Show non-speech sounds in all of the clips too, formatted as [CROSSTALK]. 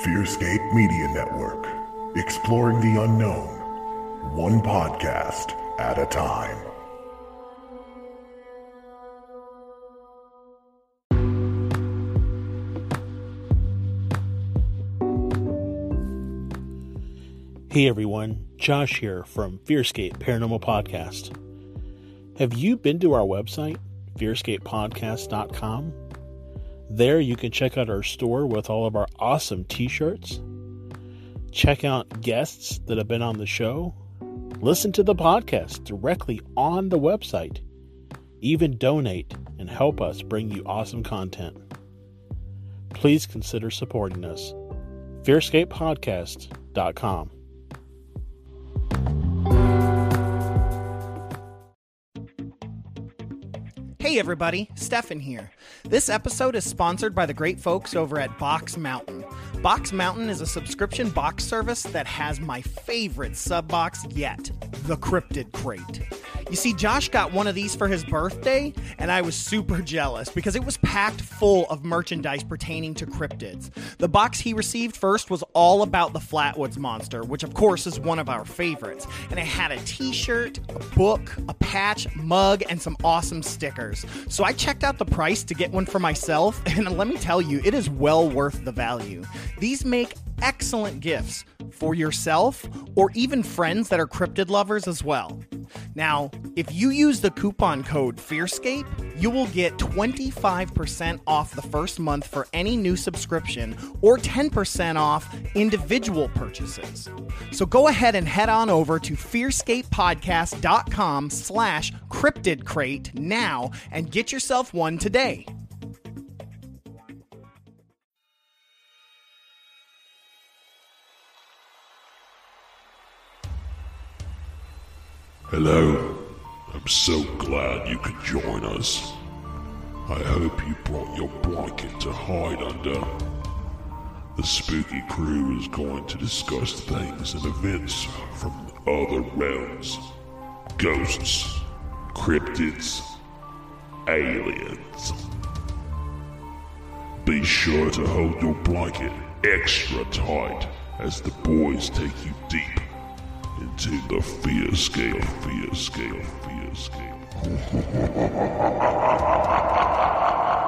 Fearscape Media Network, exploring the unknown, one podcast at a time. Hey everyone, Josh here from Fearscape Paranormal Podcast. Have you been to our website, fearscapepodcast.com? There you can check out our store with all of our awesome t shirts, check out guests that have been on the show, listen to the podcast directly on the website, even donate and help us bring you awesome content. Please consider supporting us. FearscapePodcast.com. Hey everybody, Stefan here. This episode is sponsored by the great folks over at Box Mountain. Box Mountain is a subscription box service that has my favorite sub box yet, the Cryptid Crate. You see, Josh got one of these for his birthday, and I was super jealous because it was packed full of merchandise pertaining to cryptids. The box he received first was all about the Flatwoods Monster, which of course is one of our favorites, and it had a t shirt, a book, a patch, mug, and some awesome stickers. So I checked out the price to get one for myself, [LAUGHS] and let me tell you, it is well worth the value. These make excellent gifts for yourself or even friends that are cryptid lovers as well. Now, if you use the coupon code FEARSCAPE, you will get 25% off the first month for any new subscription or 10% off individual purchases. So go ahead and head on over to fearscapepodcast.com slash cryptidcrate now and get yourself one today. Hello. I'm so glad you could join us. I hope you brought your blanket to hide under. The spooky crew is going to discuss things and events from other realms ghosts, cryptids, aliens. Be sure to hold your blanket extra tight as the boys take you deep into the Fearscape, fear scale, Fearscape. [LAUGHS]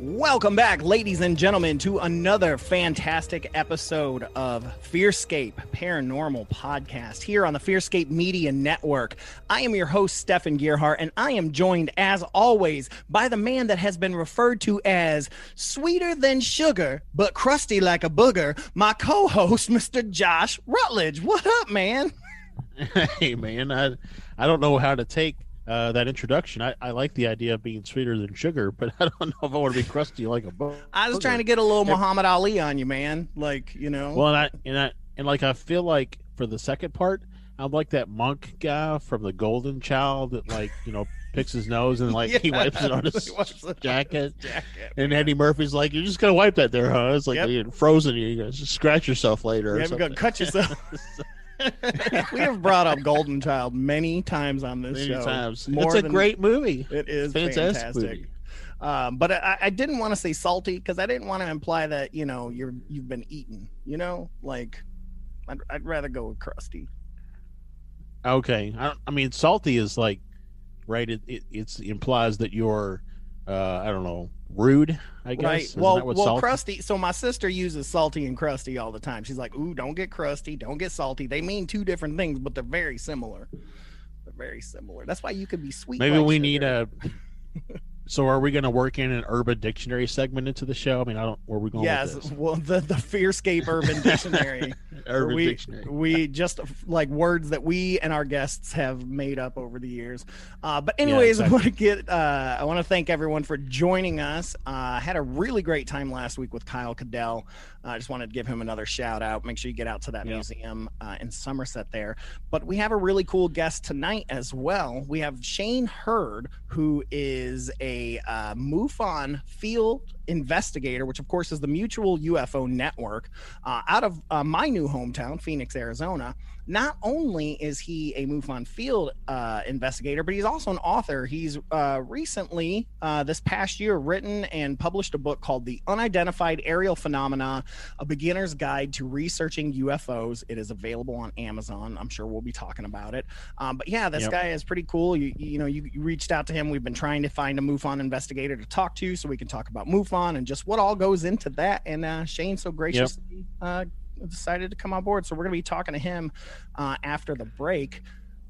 Welcome back, ladies and gentlemen, to another fantastic episode of Fearscape Paranormal Podcast here on the Fearscape Media Network. I am your host, Stefan Gearhart, and I am joined, as always, by the man that has been referred to as sweeter than sugar, but crusty like a booger, my co host, Mr. Josh Rutledge. What up, man? [LAUGHS] hey man, I I don't know how to take uh, that introduction. I, I like the idea of being sweeter than sugar, but [LAUGHS] I don't know if I want to be crusty like a booger. I was trying to get a little Muhammad Ali on you, man. Like, you know. Well, and I and I and like I feel like for the second part, I'm like that monk guy from the Golden Child that like you know [LAUGHS] picks his nose and like he [LAUGHS] wipes it on his wipes on jacket. jacket, And. Eddie Murphy's like, "You're just gonna wipe that there, huh?" It's like Yep. you're frozen. You guys just scratch yourself later. or Yeah, we're gonna something. cut yourself. [LAUGHS] we have brought up Golden Child many times on this Many show. times. More it's a than- great movie. It is Fantastic fantastic. Um, but I, I didn't want to say salty because I didn't want to imply that you know you're you've been eaten. You know, like I'd, I'd rather go with crusty. Okay, I, I mean salty is like, right? It, it it's implies that you're, uh, I don't know, rude. I guess. Right. Isn't Well, well, salty- crusty. So my sister uses salty and crusty all the time. She's like, "Ooh, don't get crusty, don't get salty." They mean two different things, but they're very similar. They're very similar. That's why you could be sweet. Maybe we sugar. need a. [LAUGHS] So are we going to work in an urban dictionary segment into the show? I mean, I don't. Where are we going? yes, with this? well, the the Fearscape Urban Dictionary. [LAUGHS] urban we, dictionary. we just like words that we and our guests have made up over the years. Uh, but anyways, I want to get uh, I want to thank everyone for joining us. Uh, I had a really great time last week with Kyle Cadell. I just wanted to give him another shout out. Make sure you get out to that Yeah. museum uh, in Somerset there. But we have a really cool guest tonight as well. We have Shane Hurd, who is a uh, MUFON field investigator, which of course is the Mutual UFO Network uh, out of uh, my new hometown, Phoenix, Arizona. Not only is he a MUFON field uh, investigator, but he's also an author. He's uh, recently, uh, this past year, written and published a book called The Unidentified Aerial Phenomena A Beginner's Guide to Researching UFOs. It is available on Amazon. I'm sure we'll be talking about it. Um, but yeah, this Yep. guy is pretty cool. You, you know, you, you reached out to him. We've been trying to find a MUFON investigator to talk to so we can talk about MUFON and just what all goes into that. And uh, Shane so graciously uh, decided to come on board. So we're going to be talking to him uh, after the break.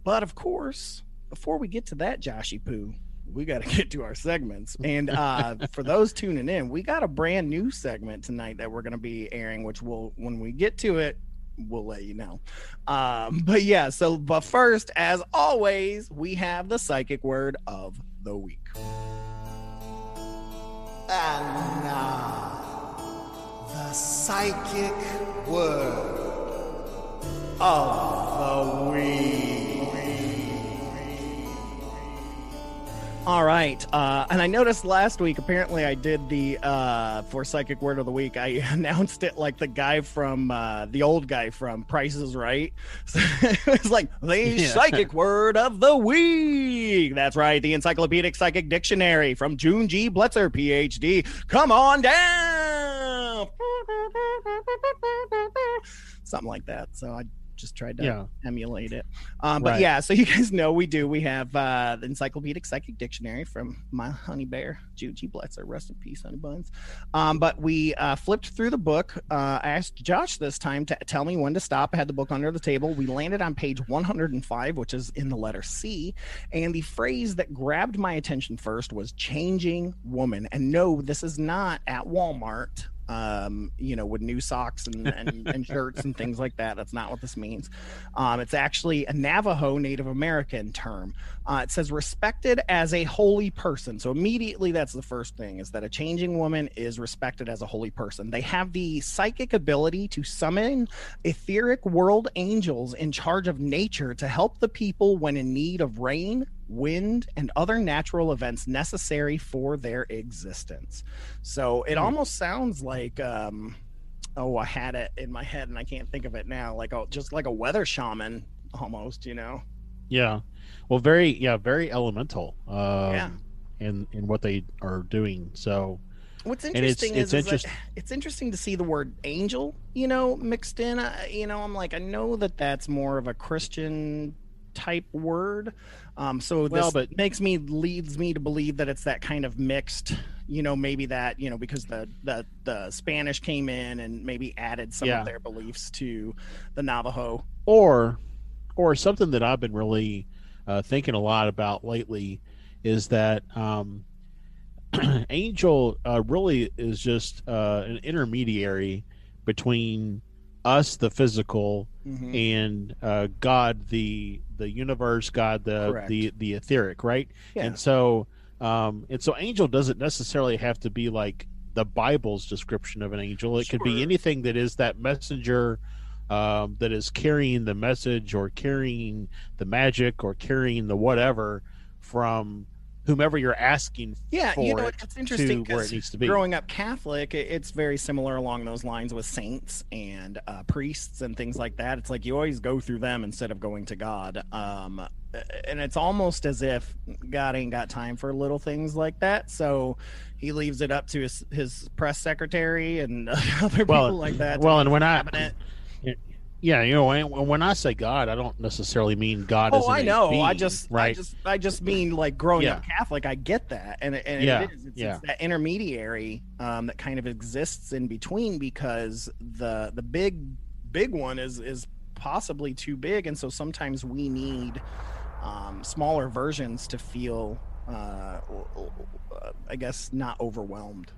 But of course, before we get to that, Joshy Poo, we got to [LAUGHS] get to our segments. And uh, for those tuning in, we got a brand new segment tonight that we're going to be airing, which will, when we get to it, we'll let you know. Um, but yeah, so, but first, as always, we have the psychic word of the week. And now, the psychic word of the week. All right. Uh, and I noticed last week, apparently, I did the uh, for psychic word of the week. I [LAUGHS] announced it like the guy from uh, the old guy from Price is Right. So [LAUGHS] it's like the Yeah. psychic word of the week. That's right. The Encyclopedic Psychic Dictionary from June G. Bletzer, PhD. Come on down. [LAUGHS] Something like that. So I just tried to Yeah. emulate it. Um, but Right. yeah, so [LAUGHS] you guys know we do. We have uh, the Encyclopedic Psychic Dictionary from my honey bear, Juji Bletzer. Rest in peace, honey buns. Um, but we uh, flipped through the book. Uh, I asked Josh this time to tell me when to stop. I had the book under the table. We landed on page 105, which is in the letter C. And the phrase that grabbed my attention first was changing woman. And no, this is not at Walmart um, you know, with new socks and, and, [LAUGHS] and shirts and things like that. That's not what this means. Um, it's actually a Navajo Native American term. Uh, it says respected as a holy person. So immediately, that's the first thing: is that a changing woman is respected as a holy person. They have the psychic ability to summon etheric world angels in charge of nature to help the people when in need of rain, wind, and other natural events necessary for their existence. So it almost sounds like um oh I had it in my head and I can't think of it now like oh just like a weather shaman almost you know Yeah. Well, very yeah, very elemental. Um, Yeah. In in what they are doing. So What's it's- interesting it's is, is that interest- [SIGHS] it's interesting to see the word angel, you know, mixed in. Uh, you know, I'm like, I know that that's more of a Christian type word. Um, so this Well, but- makes me leads me to believe that it's that kind of mixed. You know, maybe that you know because the the the Spanish came in and maybe added some Yeah. of their beliefs to the Navajo. or or something that I've been really uh, thinking a lot about lately is that um, [CLEARS THROAT] Angel uh, really is just uh, an intermediary between us, the physical, Mhm. and uh, God, the the universe, God, the Correct. the the etheric, right? Yeah. And so, um, and so, angel doesn't necessarily have to be like the Bible's description of an angel. It could be anything that is that messenger um, that is carrying the message or carrying the magic or carrying the whatever from whomever you're asking Yeah, for you know, it it's interesting where it needs to be. growing up Catholic, it's very similar along those lines with saints and uh, priests and things like that. It's like you always go through them instead of going to God. Um, and it's almost as if God ain't got time for little things like that. So he leaves it up to his, his press secretary and [LAUGHS] other Well, people like that. well, and when I. yeah, you know, when, when I say God, I don't necessarily mean God. as Oh, I know. I being, just, I right. just, I just mean like growing up Catholic. I get that, and, and Yeah, it is. It's, yeah. it's that intermediary um, that kind of exists in between because the the big big one is is possibly too big, and so sometimes we need um, smaller versions to feel uh, I guess not overwhelmed.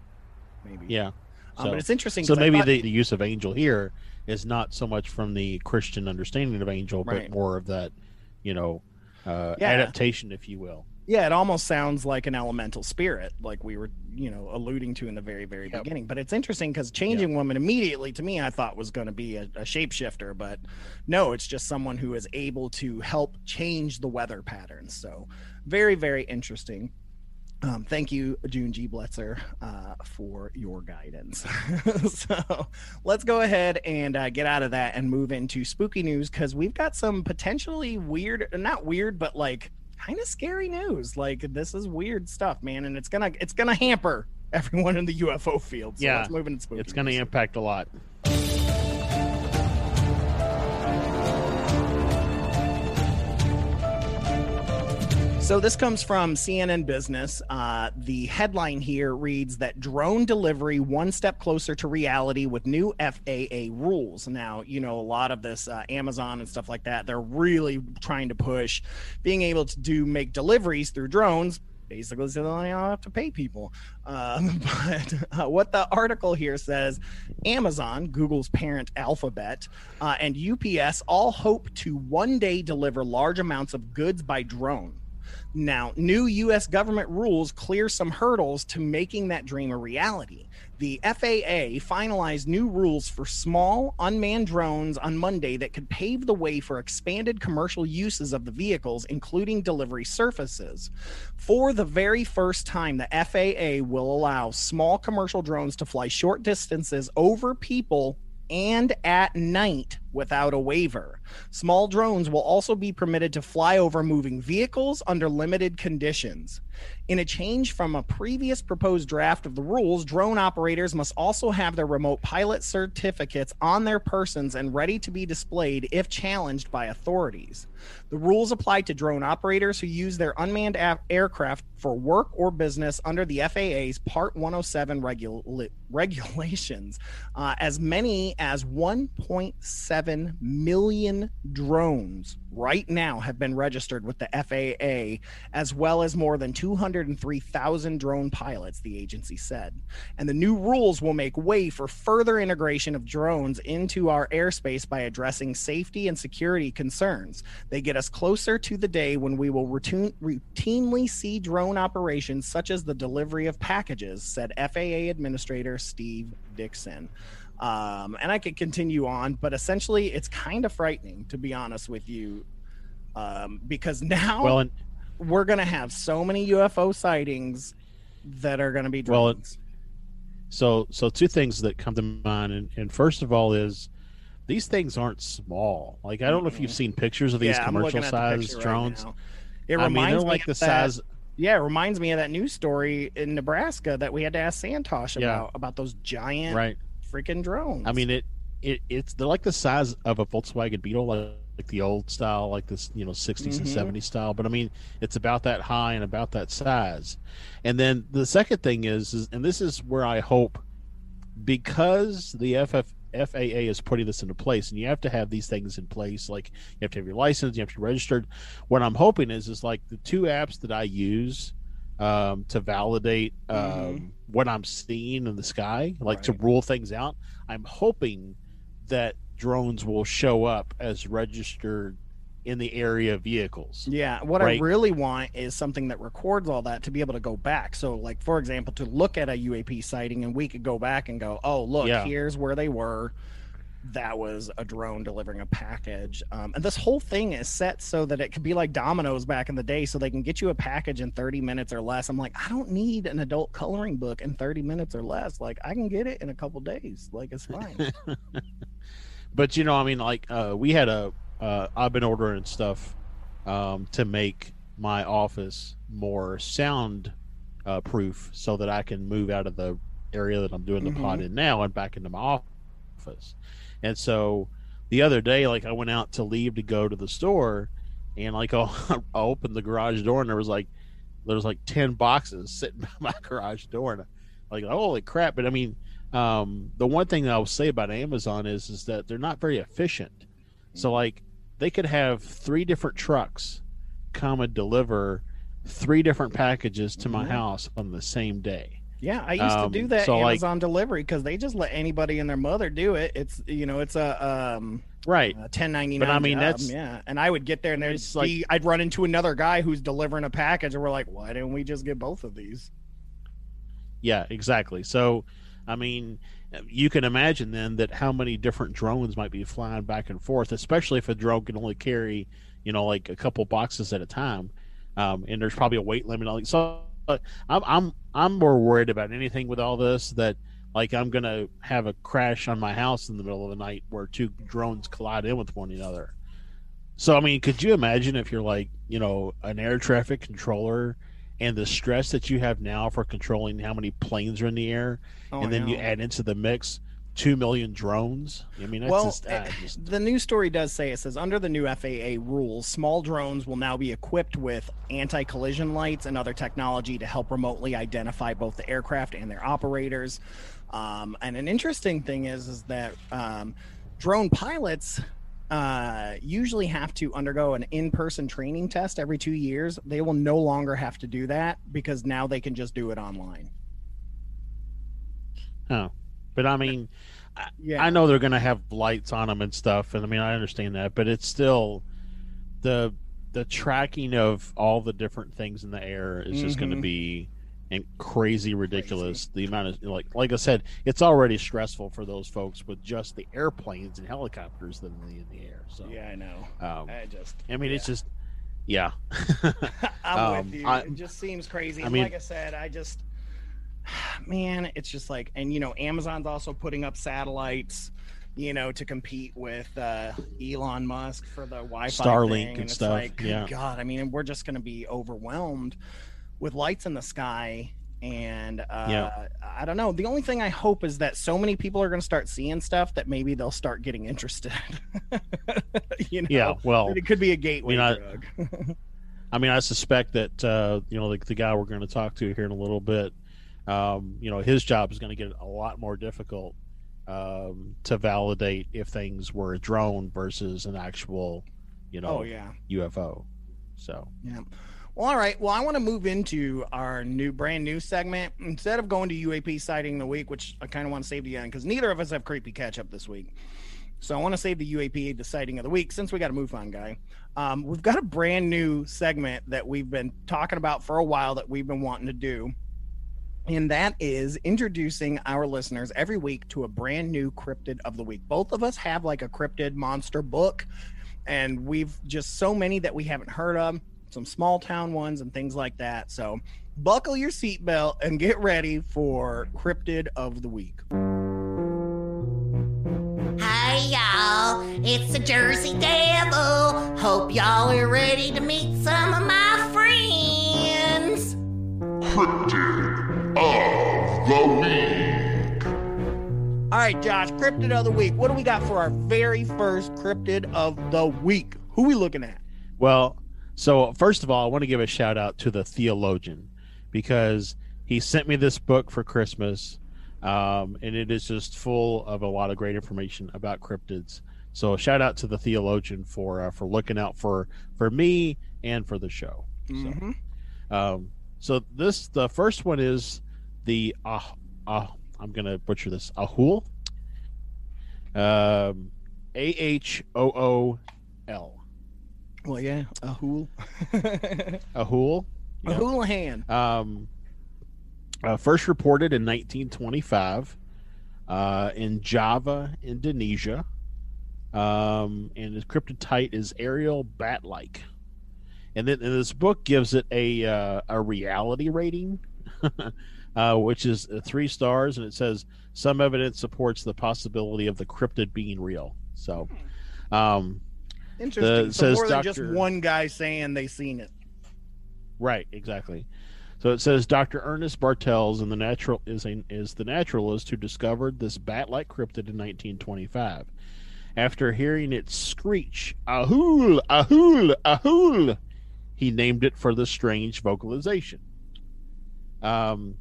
Maybe. Yeah. Um, So, but it's interesting. So maybe thought- the, the use of angel here is not so much from the Christian understanding of angel, Right. but more of that, you know, uh, Yeah. adaptation, if you will. Yeah, it almost sounds like an elemental spirit, like we were, you know, alluding to in the very, very Yep. beginning. But it's interesting because changing woman immediately to me, I thought was going to be a, a shapeshifter, but no, it's just someone who is able to help change the weather patterns. So very, very interesting. Um, thank you, June G. Bletzer, uh, for your guidance. [LAUGHS] so let's go ahead and uh, get out of that and move into spooky news because we've got some potentially weird, not weird, but like kind of scary news. Like this is weird stuff, man, and it's gonna it's gonna hamper everyone in the UFO field. So Yeah, let's move into spooky. It's going to news. impact a lot. So this comes from CNN Business. Uh, the headline here reads that drone delivery one step closer to reality with new FAA rules. Now, you know, a lot of this uh, Amazon and stuff like that, they're really trying to push being able to do make deliveries through drones. Basically, so they don't have to pay people. Um, [LAUGHS] but uh, what the article here says Amazon, Google's parent Alphabet, uh, and UPS all hope to one day deliver large amounts of goods by drone. Now, new U.S. government rules clear some hurdles to making that dream a reality. The FAA finalized new rules for small, unmanned drones on Monday that could pave the way for expanded commercial uses of the vehicles, including delivery surfaces. For the very first time, the FAA will allow small commercial drones to fly short distances over people and at night without a waiver. Small drones will also be permitted to fly over moving vehicles under limited conditions. In a change from a previous proposed draft of the rules, drone operators must also have their remote pilot certificates on their persons and ready to be displayed if challenged by authorities. The rules apply to drone operators who use their unmanned a- aircraft for work or business under the FAA's Part 107 regula- regulations. Uh, as many as 1.7 million drones right now have been registered with the FAA, as well as more than 203,000 drone pilots, the agency said. And the new rules will make way for further integration of drones into our airspace by addressing safety and security concerns. They get us closer to the day when we will routine, routinely see drone operations such as the delivery of packages, said FAA Administrator Steve Dickson. Um, and I could continue on, but essentially, it's kind of frightening, to be honest with you, um, because now Well, and we're going to have so many UFO sightings that are going to be Well, drones. so so two things that come to mind, and, and first of all is these things aren't small. Like I don't know if you've seen pictures of these Yeah, commercial size the right drones. now. It I reminds mean, they're me like of the that- size. Yeah, it reminds me of that news story in Nebraska that we had to ask Santosh Yeah. about about those giant Right. Freaking drones. I mean, it, it it's they're like the size of a Volkswagen Beetle, like, like the old style, like this you know 60s Mhm. and 70s style. But I mean, it's about that high and about that size. And then the second thing is, is and this is where I hope, because the FF, FAA is putting this into place, and you have to have these things in place. Like you have to have your license, you have to be registered. What I'm hoping is, is like the two apps that I use um, to validate um, Mhm. what I'm seeing in the sky, like to rule things out. I'm hoping that drones will show up as registered in the area vehicles. Yeah, what I really want is something that records all that to be able to go back. So, like for example, to look at a UAP sighting and we could go back and go, "Oh, look, Yeah. here's where they were. That was a drone delivering a package." Um, and this whole thing is set so that it could be like Domino's back in the day, so they can get you a package in 30 minutes or less. I'm like, I don't need an adult coloring book in 30 minutes or less. Like, I can get it in a couple days. Like, it's fine. [LAUGHS] But you know, I mean, like uh, we had a, uh, I've been ordering stuff um, to make my office more sound uh, proof, so that I can move out of the area that I'm doing the pod in now and back into my office. And so the other day, like I went out to leave to go to the store, and like [LAUGHS] I opened the garage door, and there was like there was like ten boxes [LAUGHS] sitting by my garage door, and I, like holy crap! But I mean, um, the one thing that I will say about Amazon is is that they're not very efficient. So like they could have three different trucks come and deliver three different packages to my Mhm. house on the same day. Yeah, I used Um, to do that so, like- Amazon delivery because they just let anybody and their mother do it. It's you know, it's a um Right. a 1099 But, I mean, job, that's- yeah and i would get there and there'd like- be i'd run into another guy who's delivering a package and we're like why didn't we just get both of these Yeah, exactly. So, I mean, you can imagine then that how many different drones might be flying back and forth, especially if a drone can only carry, you know, like a couple boxes at a time, um, and there's probably a weight limit. on So, uh, I'm I'm I'm more worried about anything with all this that like I'm gonna have a crash on my house in the middle of the night where two drones collide in with one another. So, I mean, could you imagine if you're like, you know, an air traffic controller? and the stress that you have now for controlling how many planes are in the air, Oh, and then you add into the mix two million drones. I mean, that's well, just, eh, ah, just the news story does say it says under the new FAA rules, small drones will now be equipped with anti-collision lights and other technology to help remotely identify both the aircraft and their operators. Um, and an interesting thing is, is that um, drone pilots uh, usually have to undergo an in-person training test every two years. They will no longer have to do that because now they can just do it online. oh. But I mean, Yeah, I know they're going to have lights on them and stuff, and I mean, I understand that, but it's still the the tracking of all the different things in the air is just going to be and crazy ridiculous. The amount of like like I said, it's already stressful for those folks with just the airplanes and helicopters that are in the air. So Yeah, I know. um, I just I mean, it's just yeah. [LAUGHS] I'm Um, with you. I- it just seems crazy. I mean- like I said, I just [SIGHS] man, it's just like and you know, Amazon's also putting up satellites, you know, to compete with uh Elon Musk for the Wi-Fi Starlink and it's stuff, Like, yeah. God, I mean, we're just gonna be overwhelmed with lights in the sky. And uh, Yeah. I don't know. The only thing I hope is that so many people are going to start seeing stuff that maybe they'll start getting interested. [LAUGHS] you know, Yeah, well, it could be a gateway I- drug. [LAUGHS] I mean, I suspect that uh, you know, like the guy we're going to talk to here in a little bit, um, you know, his job is going to get a lot more difficult um, to validate if things were a drone versus an actual, you know, oh yeah. UFO. So Yeah. Well, all right. Well, I want to move into our new, brand new segment. Instead of going to UAP sighting of the week, which I kind of want to save to the end because neither of us have creepy catch up this week. So I want to save the UAP, the sighting of the week, since we got a move on guy. Um, we've got a brand new segment that we've been talking about for a while that we've been wanting to do. And that is introducing our listeners every week to a brand new cryptid of the week. Both of us have like a cryptid monster book, and we've just so many that we haven't heard of some small town ones and things like that. So buckle your seatbelt and get ready for Cryptid of the Week. Hi, y'all. It's the Jersey Devil. Hope y'all are ready to meet some of my friends. Cryptid of the Week. All right, Josh, Cryptid of the Week. What do we got for our very first Cryptid of the Week? Who we looking at? Well, so first of all, I want to give a shout out to the theologian because he sent me this book for Christmas, um, and it is just full of a lot of great information about cryptids. So shout out to the theologian for uh, for looking out for for me and for the show. So, Mhm. um, so this the first one is the uh, uh I'm gonna butcher this Ahool, um, A H O O L. Well, yeah, a hool. Ahool. [LAUGHS] A Houlihan. Um, uh, first reported in 1925 uh, in Java, Indonesia. Um, and the cryptid is aerial bat like. And then and this book gives it a, uh, a reality rating, [LAUGHS] uh, which is uh, three stars. And it says some evidence supports the possibility of the cryptid being real. So, um, Interesting. it so says more than just Dr. one guy saying they seen it. Right, exactly. So it says Dr. Ernest Bartels and the natural is a, is the naturalist who discovered this bat-like cryptid in 1925. After hearing it screech, "Ahool, ahool, ahool," he named it for the strange vocalization. Um,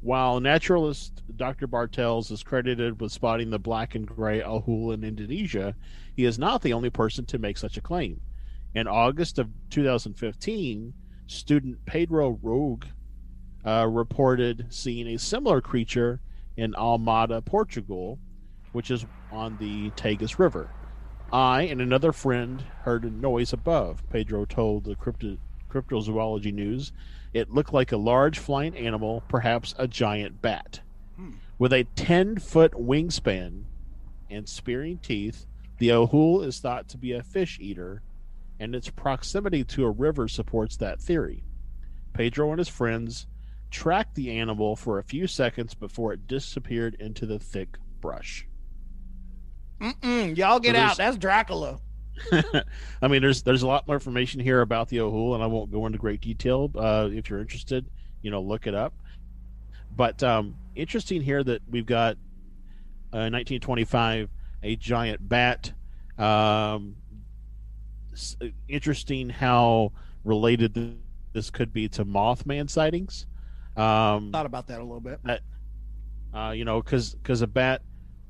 while naturalist Dr. Bartels is credited with spotting the black and gray ahool in Indonesia, he is not the only person to make such a claim. In August of 2015, student Pedro Rogue uh, reported seeing a similar creature in Almada, Portugal, which is on the Tagus River. I and another friend heard a noise above. Pedro told the crypto, cryptozoology news it looked like a large flying animal, perhaps a giant bat. Hmm. With a 10 foot wingspan and spearing teeth, the ohul is thought to be a fish eater, and its proximity to a river supports that theory. Pedro and his friends tracked the animal for a few seconds before it disappeared into the thick brush. Mm-mm, y'all get So out. That's Dracula. [LAUGHS] I mean, there's there's a lot more information here about the Ohul, and I won't go into great detail. Uh, if you're interested, you know, look it up. But um, interesting here that we've got uh, 1925 a giant bat. Um, interesting how related this could be to Mothman sightings. Um, Thought about that a little bit. uh, you know, because because a bat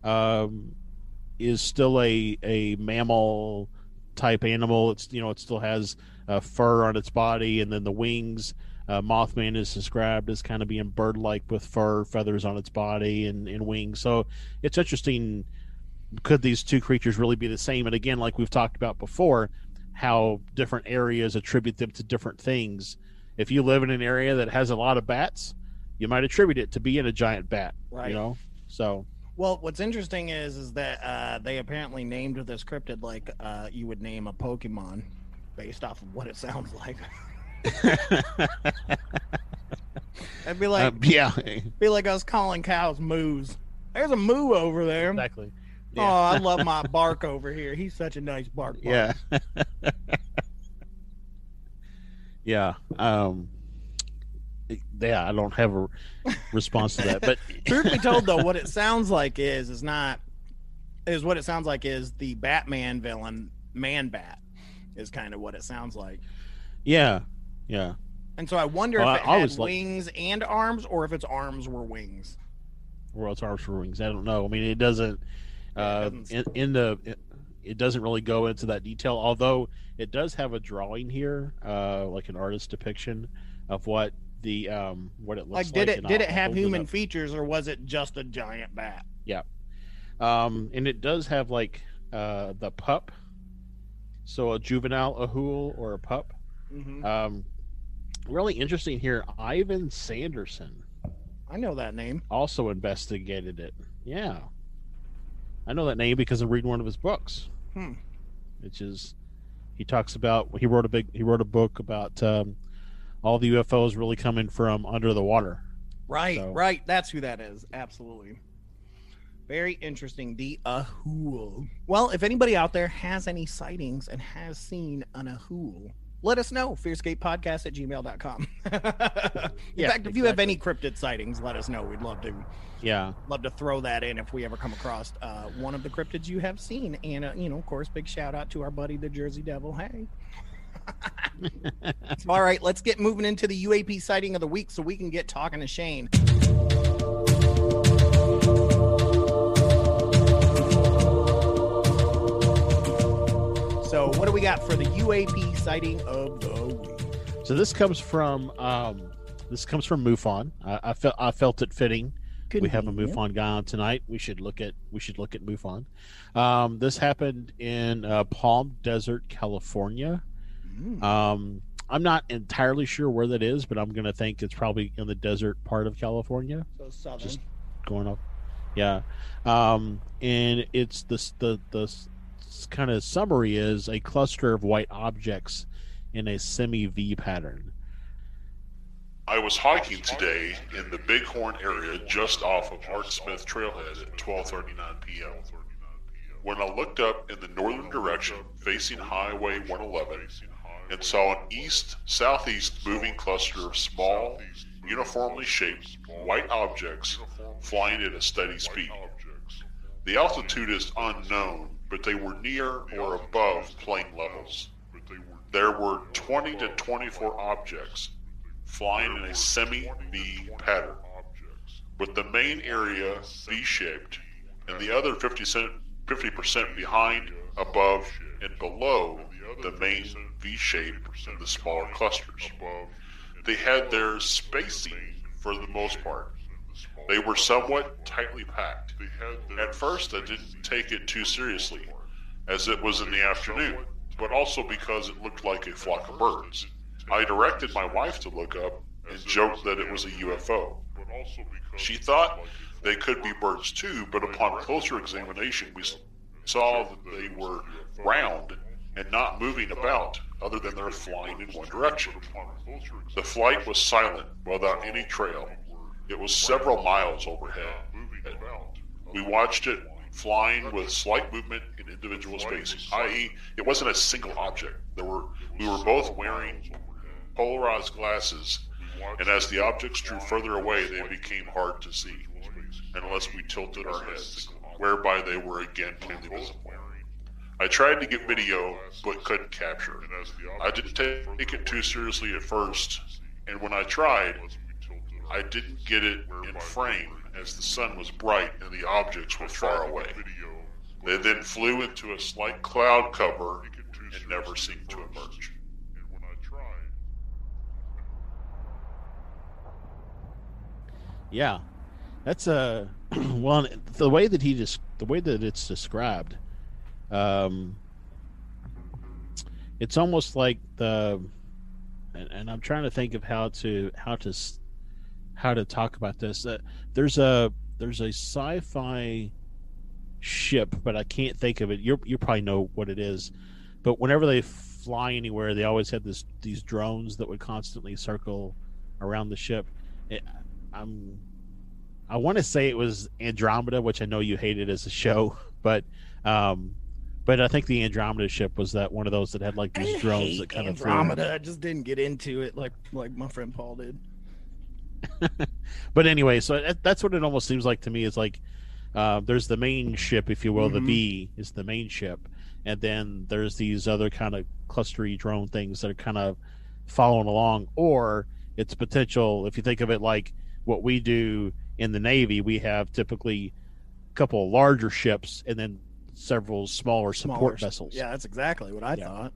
um, is still a a mammal type animal. It's you know it still has uh, fur on its body, and then the wings. Uh, Mothman is described as kind of being bird-like with fur, feathers on its body, and, and wings. So it's interesting. Could these two creatures really be the same? And again, like we've talked about before, how different areas attribute them to different things. If you live in an area that has a lot of bats, you might attribute it to being a giant bat. Right. You know, so Well, what's interesting is is that uh, they apparently named this cryptid like uh, you would name a Pokemon based off of what it [LAUGHS] sounds like. I'd be [LAUGHS] like, uh, yeah, be like us calling cows moos. There's a moo over there. exactly. Oh, I love my [LAUGHS] bark over here. He's such a nice bark. bark. Yeah. yeah. Um. Yeah, I don't have a response to that, but [LAUGHS] Truth be told, though, what it sounds like is is not is what it sounds like is the Batman villain Man Bat is kind of what it sounds like. yeah, yeah. And so I wonder Well, if it I had always like- wings and arms, or if its arms were wings. or its Arms were Wings. I don't know. I mean, it doesn't. Uh, doesn't- in, in the it, it doesn't really go into that detail. Although it does have a drawing here, uh, like an artist depiction of what the um what it looks Like, did like. it did I'll- it have hold it human features, or was it just a giant bat? Yeah. Um, and it does have like uh the pup, so a juvenile ahool or a pup. Mm-hmm. Um, really interesting here. Ivan Sanderson I know that name. also investigated it. Yeah, I know that name because I'm reading one of his books. Hmm. Which is, he talks about he wrote a big he wrote a book about um, all the UFOs really coming from under the water. Right, So- right. That's who that is. Absolutely. Very interesting. The Ahool. Well, if anybody out there has any sightings and has seen an Ahool, let us know. Fearscape at gmail.com. [LAUGHS] in Yeah, fact, if you have any cryptid sightings, let us know. We'd love to Yeah, love to throw that in if we ever come across uh, one of the cryptids you have seen. And, uh, you know, of course, big shout out to our buddy, the Jersey Devil. Hey. [LAUGHS] All right, let's get moving into the UAP sighting of the week so we can get talking to Shane. So, what do we got for the UAP sighting of the week? So this comes from um, this comes from MUFON. I, I felt I felt it fitting. We have a Convenient. MUFON guy on tonight. We should look at we should look at MUFON. Um, this happened in uh, Palm Desert, California. Mm. Um, I'm not entirely sure where that is, but I'm going to think it's probably in the desert part of California. So southern. just- Going up, yeah. Um, and it's this the the kind of summary is a cluster of white objects in a semi V pattern. I was hiking today in the Bighorn area just off of Art Smith Trailhead at 12:39 p.m. When I looked up in the northern direction facing Highway 111 and saw an east-southeast moving cluster of small, uniformly shaped white objects flying at a steady speed. The altitude is unknown, but they were near or above plane levels. There were 20 to 24 objects flying in a semi V pattern, with the main area V shaped and the other 50 percent behind above and below the main V shape and the smaller clusters. They had their spacing for the most part. They were somewhat tightly packed. At first, I didn't take it too seriously, as it was in the afternoon, but also because it looked like a flock of birds. I directed my wife to look up and joked that it was a UFO. She thought they could be birds too, but upon closer examination, we saw that they were round and not moving about, other than their flying in one direction. The flight was silent, without any trail. It was several miles overhead. We watched it flying with slight movement in individual spacing, i.e., it wasn't a single object. There were we were both wearing polarized glasses, and as the objects drew further away, they became hard to see, unless we tilted our heads, whereby they were again plainly visible. I tried to get video, but couldn't capture. It. I didn't take it too seriously at first, and when I tried, I didn't get it in frame as the sun was bright and the objects were far away. They then flew into a slight cloud cover and never seemed to emerge. Yeah, that's uh, a [CLEARS THROAT] well. The way that he just the way that it's described, um, it's almost like the, and, and I'm trying to think of how to how to how to talk about this. Uh, there's a there's a sci-fi ship, but I can't think of it. You you probably know what it is, but whenever they fly anywhere, they always had this these drones that would constantly circle around the ship. It, I'm I want to say it was Andromeda, which I know you hated as a show, [LAUGHS] but um, but I think the Andromeda ship was that one of those that had like these didn't drones that kind of. Andromeda. I just didn't get into it like like my friend Paul did. [LAUGHS] but anyway, so that's what it almost seems like to me. Is like uh, there's the main ship, if you will, the Mhm. V is the main ship, and then there's these other kind of clustery drone things that are kind of following along, or it's potential. If you think of it like what we do in the Navy, we have typically a couple of larger ships and then several smaller support Smaller- vessels. Yeah, that's exactly what I Yeah. thought.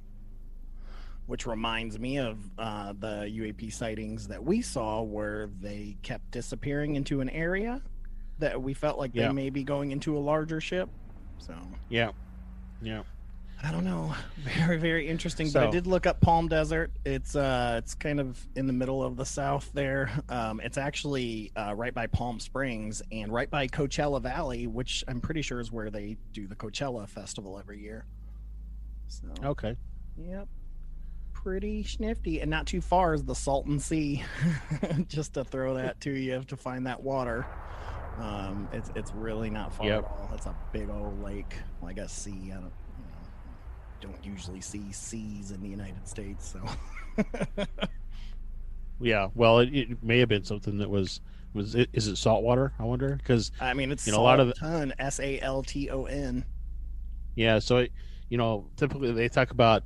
Which reminds me of uh, the UAP sightings that we saw where they kept disappearing into an area that we felt like Yeah. they may be going into a larger ship. So yeah, yeah. I don't know. [LAUGHS] Very, very interesting. but I did look up Palm Desert. It's uh it's kind of in the middle of the south there. Um it's actually uh, right by Palm Springs and right by Coachella Valley, which I'm pretty sure is where they do the Coachella festival every year. So Okay. Yep. Pretty snifty and not too far is the Salton Sea. [LAUGHS] Just to throw that to you to find that water. Um, it's it's really not far Yep. at all. It's a big old lake. like a sea. I don't don't usually see seas in the United States, so [LAUGHS] Yeah. Well, it, it may have been something that was was it, is it saltwater? I wonder because I mean it's You know, a lot of the- ton S A L T O N. Yeah, so it, you know, typically they talk about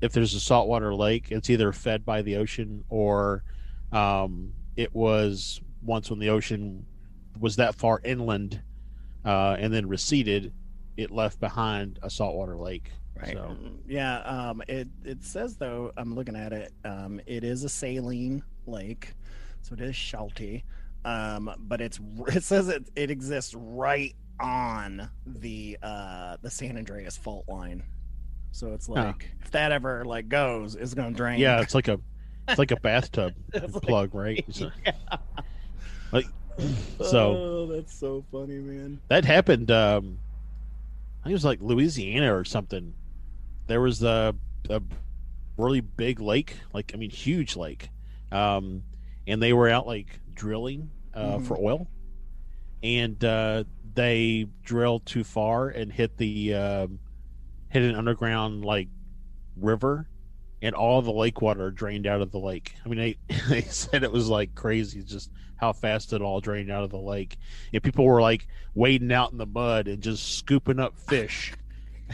if there's a saltwater lake, it's either fed by the ocean or um, it was once when the ocean was that far inland uh, and then receded, it left behind a saltwater lake. Right. So Mm, Yeah. Um. It it says though I'm looking at it. Um. It is a saline lake, so it is salty. Um. But it's [LAUGHS] it says it it exists right on the uh the San Andreas fault line. So it's like if that ever like goes, it's gonna drain. yeah, it's like a it's like a [LAUGHS] bathtub It's like- plug, right? [LAUGHS] So, like, [CLEARS THROAT] so Oh, that's so funny, man. that happened. Um, I think it was like Louisiana or something. There was a, a really big lake, like I mean, huge lake, um, and they were out like drilling uh, Mhm. for oil, and uh, they drilled too far and hit the um, hit an underground like river, and all the lake water drained out of the lake. I mean, they [LAUGHS] they said it was like crazy, just how fast it all drained out of the lake. And people were like wading out in the mud and just scooping up fish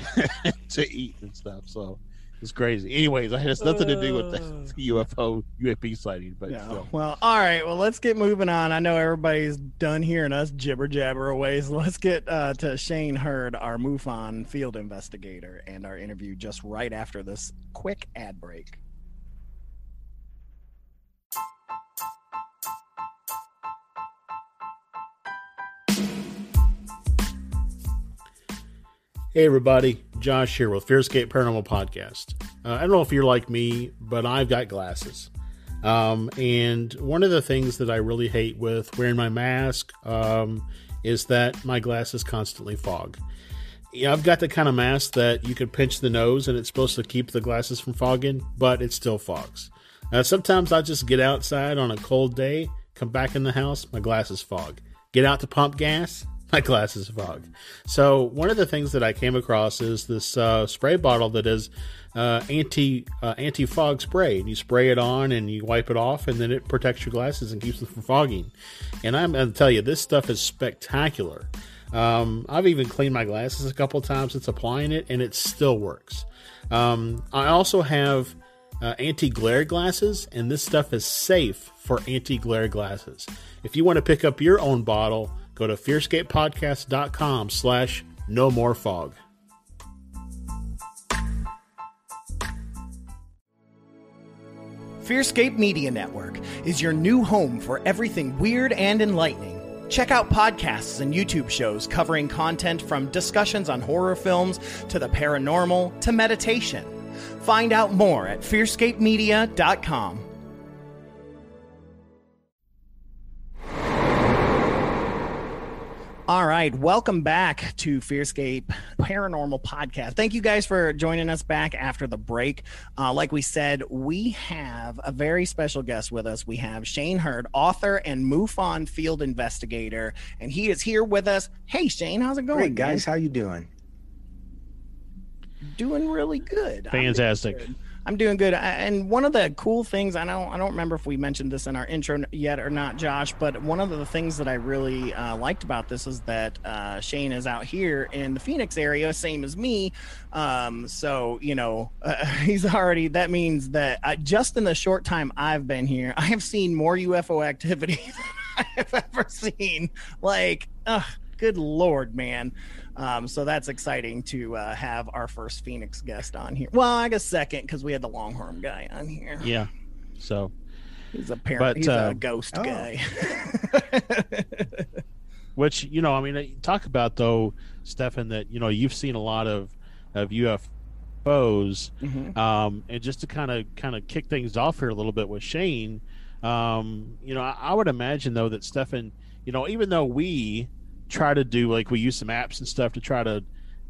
[LAUGHS] to eat and stuff. So It's crazy. Anyways, it has nothing to do with the [LAUGHS] UFO UAP sighting, but Yeah. still. Well, all right. Well, let's get moving on. I know everybody's done hearing us jibber jabber away, so let's get uh, to Shane Hurd, our MUFON field investigator, and our interview just right after this quick ad break. Hey everybody, Josh here with Fearscape Paranormal Podcast. Uh, I don't know if you're like me, but I've got glasses. Um, and one of the things that I really hate with wearing my mask um, is that my glasses constantly fog. Yeah, I've got the kind of mask that you can pinch the nose and it's supposed to keep the glasses from fogging, but it still fogs. Uh, sometimes I just get outside on a cold day, come back in the house, my glasses fog. Get out to pump gas, [LAUGHS] my glasses fog. So one of the things that I came across is this uh, spray bottle that is uh, anti uh, anti fog spray, and you spray it on and you wipe it off, and then it protects your glasses and keeps them from fogging. And I'm to tell you, this stuff is spectacular. Um, I've even cleaned my glasses a couple times since applying it, and it still works. Um, I also have uh, anti-glare glasses, and this stuff is safe for anti-glare glasses. If you want to pick up your own bottle, go to fearscapepodcast.com slash no more fog. Fearscape Media Network is your new home for everything weird and enlightening. Check out podcasts and YouTube shows covering content from discussions on horror films to the paranormal to meditation. Find out more at fearscapemedia.com. All right, welcome back to Fearscape Paranormal Podcast. Thank you guys for joining us back after the break. Uh, like we said, we have a very special guest with us. We have Shane Hurd, author and MUFON field investigator, and he is here with us. Hey, Shane, how's it going? Great guys, man? how you doing? doing really good. I'm doing Fantastic. good. I'm doing good. And one of the cool things I don't I don't remember if we mentioned this in our intro yet or not, Josh. But one of the things that I really uh, liked about this is that uh, Shane is out here in the Phoenix area, same as me. Um, so you know uh, [LAUGHS] he's already. That means that uh, just in the short time I've been here, [LAUGHS] I have seen more UFO activity [LAUGHS] than I've ever seen. Like, good lord, man. Um, so that's exciting to uh, have our first Phoenix guest on here. Well, I guess second because we had the Longhorn guy on here. Yeah. So, He's a parent. But, he's uh, a ghost oh. guy. [LAUGHS] which, you know, I mean, talk about though, Stefan, that, you know, you've seen a lot of, of UFOs. Mhm. Um, and just to kind of kind of kick things off here a little bit with Shane, um, you know, I, I would imagine though that Stefan, you know, even though we try to do like we use some apps and stuff to try to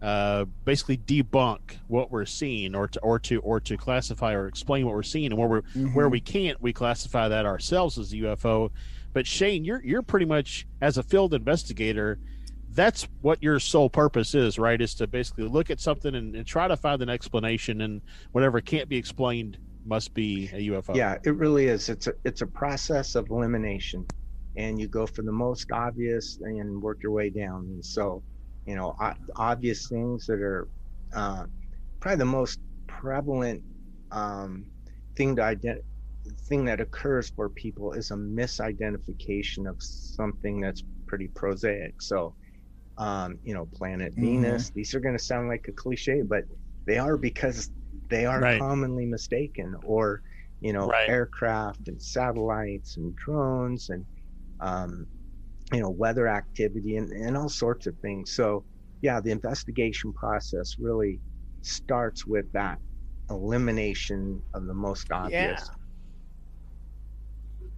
uh, basically debunk what we're seeing or to or to or to classify or explain what we're seeing and where we're Mm-hmm. where we can't we classify that ourselves as a UFO. But Shane, you're you're pretty much as a field investigator, that's what your sole purpose is, right? Is to basically look at something and, and try to find an explanation, and whatever can't be explained must be a UFO. Yeah, it really is. It's a it's a process of elimination, and you go for the most obvious and work your way down. And so, you know, o- obvious things that are uh, probably the most prevalent um, thing to ident- thing that occurs for people is a misidentification of something that's pretty prosaic. So, um, you know, planet Venus. These are going to sound like a cliche, but they are because they are Right. commonly mistaken. Or, you know, Right. aircraft and satellites and drones and, um, you know, weather activity and, and all sorts of things. So, yeah, the investigation process really starts with that elimination of the most obvious.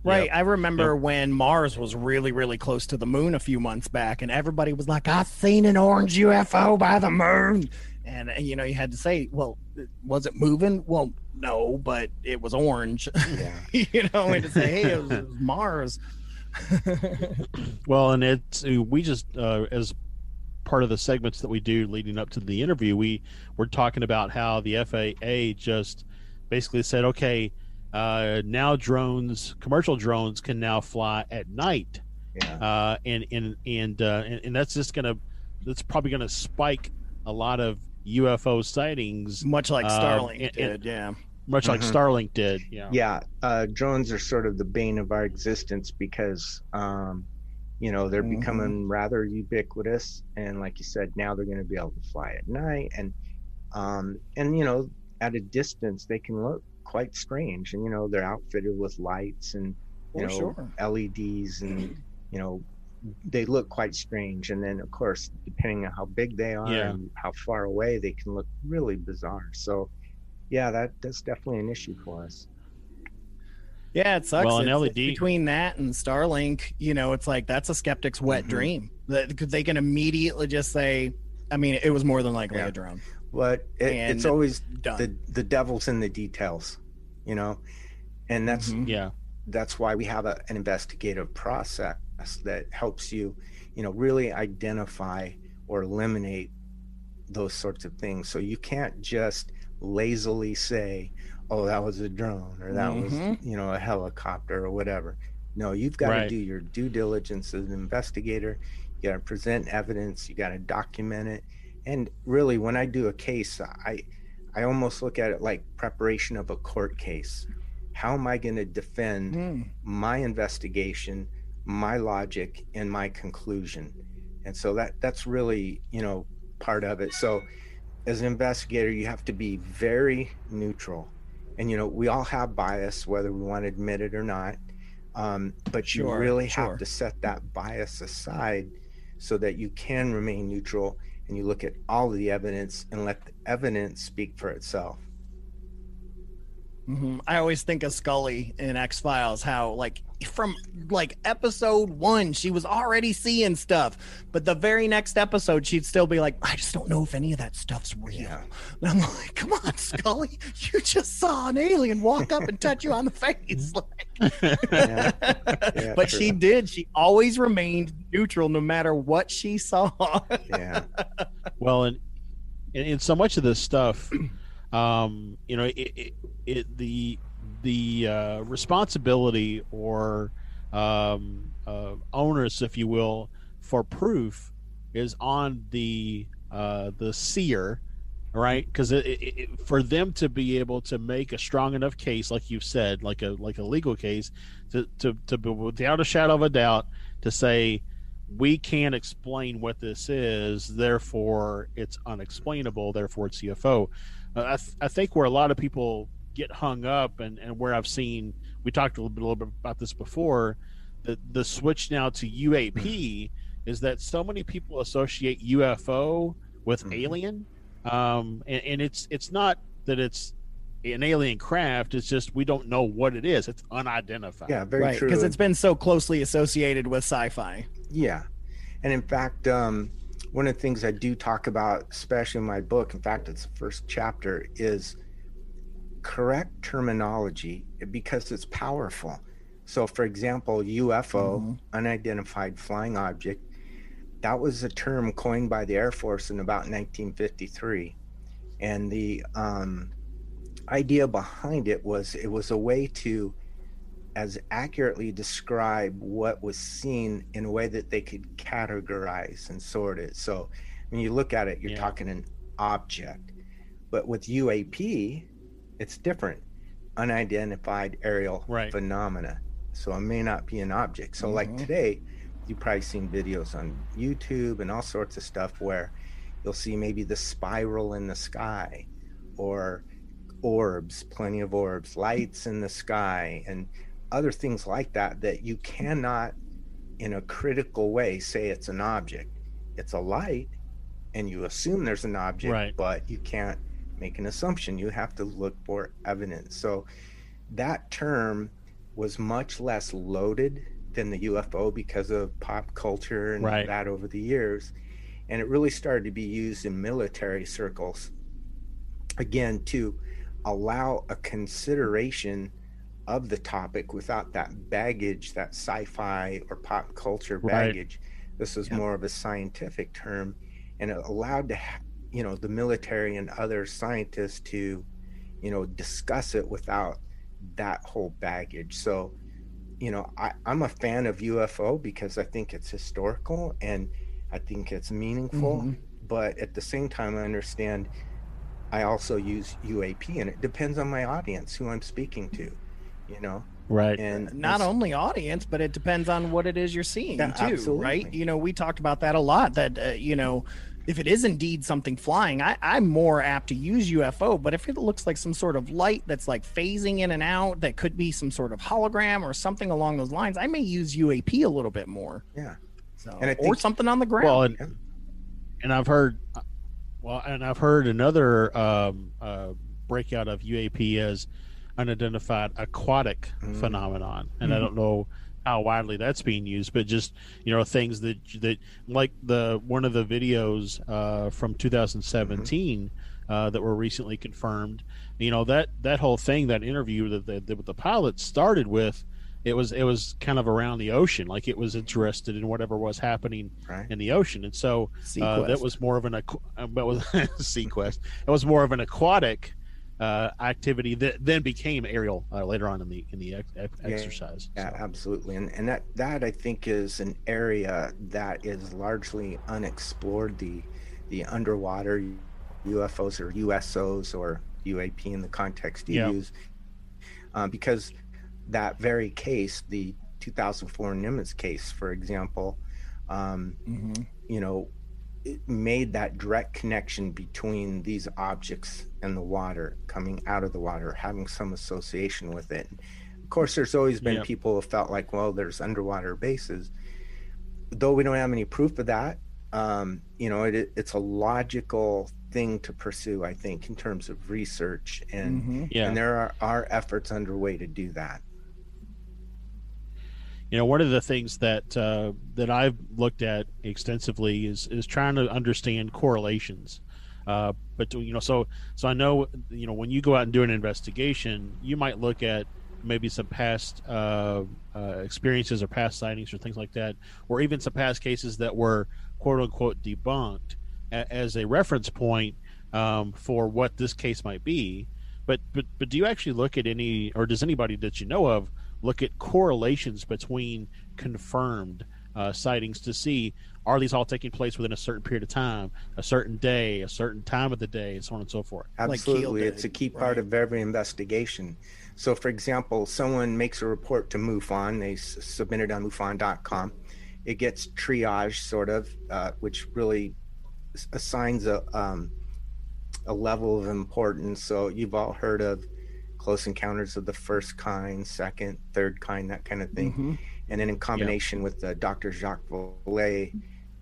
Right. I remember when Mars was really, really close to the moon a few months back, and everybody was like, I've seen an orange UFO by the moon. And, uh, you know, you had to say, well, was it moving? Well, no, but it was orange. Yeah. [LAUGHS] you know, and to say, hey, it was, it [LAUGHS] was Mars. [LAUGHS] Well, and it's uh, we just uh, as part of the segments that we do leading up to the interview, we were talking about how the FAA just basically said, okay, uh, now drones, commercial drones, can now fly at night, Yeah. uh, and and and, uh, and and that's just gonna that's probably gonna spike a lot of UFO sightings, much like Um, Starlink and- did. and- yeah. Much like Mhm. Starlink did. Yeah. yeah uh, drones are sort of the bane of our existence because um, you know they're Mhm. becoming rather ubiquitous and like you said now they're going to be able to fly at night and um, and you know at a distance they can look quite strange and you know they're outfitted with lights and you For know sure. leds and you know they look quite strange and then of course depending on how big they are Yeah. and how far away they can look really bizarre so yeah that that's definitely an issue for us Yeah, it sucks. Well, an LED between that and Starlink, you know, it's like that's a skeptic's wet Mhm. dream. That because they can immediately just say, I mean, it was more than likely Yeah. a drone. but it, it's always Done. the the devil's in the details you know and that's Mhm. Yeah. that's why we have a, an investigative process that helps you you know really identify or eliminate those sorts of things so you can't just lazily say oh that was a drone or that was Mhm. you know a helicopter or whatever. No you've got Right. to do your due diligence as an investigator. You got to present evidence. You got to document it. And really when i do a case i i almost look at it like preparation of a court case. How am i going to defend Hmm. my investigation my logic and my conclusion? And so that that's really you know part of it. So as an investigator you have to be very neutral and you know we all have bias whether we want to admit it or not um, but Sure, you really sure. have to set that bias aside so that you can remain neutral and you look at all of the evidence and let the evidence speak for itself Mhm. I always think of Scully in X Files, how like from like episode one, she was already seeing stuff, but the very next episode, she'd still be like, "I just don't know if any of that stuff's real." Yeah. And I'm like, "Come on, Scully, you just saw an alien walk up and touch you on the face." [LAUGHS] Yeah. [LAUGHS] Yeah, but she did. She always remained neutral, no matter what she saw. yeah [LAUGHS] Well, and and, and so much of this stuff, um, you know, it, it, it the the uh, responsibility or um, uh, onus, if you will, for proof is on the uh, the seer, right? Because for them to be able to make a strong enough case, like you've said, like a like a legal case, to to, to without a shadow of a doubt to say we can't explain what this is, therefore it's unexplainable, therefore it's UFO. Uh, I, th- I think where a lot of people get hung up, and, and where I've seen, we talked a little bit, a little bit about this before, the, the switch now to UAP is that so many people associate UFO with Mhm. alien, um, and, and it's it's not that it's an alien craft; it's just we don't know what it is. It's unidentified. yeah very right, true because it's been so closely associated with sci-fi. Yeah. And in fact, um, one of the things I do talk about, especially in my book, in fact, it's the first chapter, is correct terminology because it's powerful. So, for example, UFO, Mhm. unidentified flying object, that was a term coined by the Air Force in about 1953. And the um, idea behind it was it was a way to as accurately describe what was seen in a way that they could categorize and sort it. So when you look at it, you're Yeah. talking an object. But with UAP, it's different. Unidentified aerial Right. phenomena. So it may not be an object. So like Mhm. today, you've probably seen videos on YouTube and all sorts of stuff where you'll see maybe the spiral in the sky or orbs, plenty of orbs, lights in the sky, and other things like that that you cannot in a critical way say it's an object. It's a light and you assume there's an object, Right. but you can't make an assumption. You have to look for evidence. So that term was much less loaded than the UFO because of pop culture and Right. that over the years. And it really started to be used in military circles again to allow a consideration of the topic without that baggage, that sci-fi or pop culture Right. baggage. This was Yeah. more of a scientific term, and it allowed to, you know, the military and other scientists to, you know, discuss it without that whole baggage. So, you know, I, I'm a fan of UFO because I think it's historical and I think it's meaningful. Mhm. but at the same time, I understand I also use UAP, and it depends on my audience who I'm speaking to. You know, Right. and not only audience, but it depends on what it is you're seeing Yeah, too, absolutely. right? You know, we talked about that a lot. That uh, you know, if it is indeed something flying, I, I'm more apt to use UFO. But if it looks like some sort of light that's like phasing in and out, that could be some sort of hologram or something along those lines, I may use UAP a little bit more. Yeah. So, And I or something on the ground. Well, and, and I've heard, well, and I've heard another um, uh, breakout of UAP as unidentified aquatic Mm. phenomenon, and I Mhm. don't know how widely that's being used, but just you know things that that like the one of the videos uh, from 2017 uh, that were recently confirmed. You know that that whole thing, that interview that the, that the pilot started with. It was it was kind of around the ocean, like it was interested in whatever was happening right. in the ocean, and so uh, that was more of an aqu- uh, that was [LAUGHS] SeaQuest. It was more of an aquatic uh, activity that then became aerial uh, later on in the in the ex- ex- Yeah, exercise. Yeah, So, absolutely. And and that that I think is an area that is largely unexplored. The the underwater UFOs or USOs or UAP in the context you Yeah. use, uh, because that very case, the 2004 Nimitz case, for example, um, Mhm. you know, it made that direct connection between these objects and the water coming out of the water, having some association with it. Of course, there's always been Yeah. people who felt like, well, there's underwater bases. Though we don't have any proof of that, um, you know, it, it's a logical thing to pursue, I think, in terms of research. And, Mhm. yeah, and there are, are efforts underway to do that. You know, one of the things that uh, that I've looked at extensively is is trying to understand correlations. Uh, but you know, so so I know you know when you go out and do an investigation, you might look at maybe some past uh, uh, experiences or past sightings or things like that, or even some past cases that were quote unquote debunked a- as a reference point um, for what this case might be. But but but do you actually look at any, or does anybody that you know of look at correlations between confirmed uh, sightings to see are these all taking place within a certain period of time, a certain day, a certain time of the day, and so on and so forth? Like Keel Absolutely. it's a did, key part right. of every investigation. So, for example, someone makes a report to MUFON, they s- submit it on MUFON.com. It gets triaged, sort of, uh, which really assigns a, um, a level of importance. So, you've all heard of close encounters of the first kind, second, third kind, that kind of thing. Mhm. And then in combination with uh, Dr. Jacques Vallée,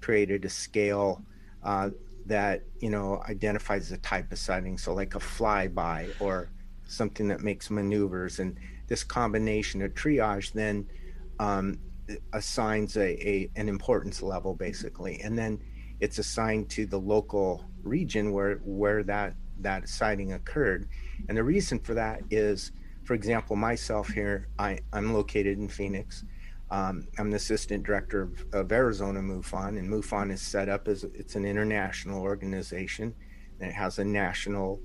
created a scale uh, that you know identifies the type of sighting. So like a flyby or something that makes maneuvers, and this combination of triage then um, assigns a, a an importance level basically, and then it's assigned to the local region where where that that sighting occurred. And the reason for that is, for example, myself here, I, I'm located in Phoenix. Um, I'm the assistant director of, of Arizona MUFON, and MUFON is set up as it's an international organization, and it has a national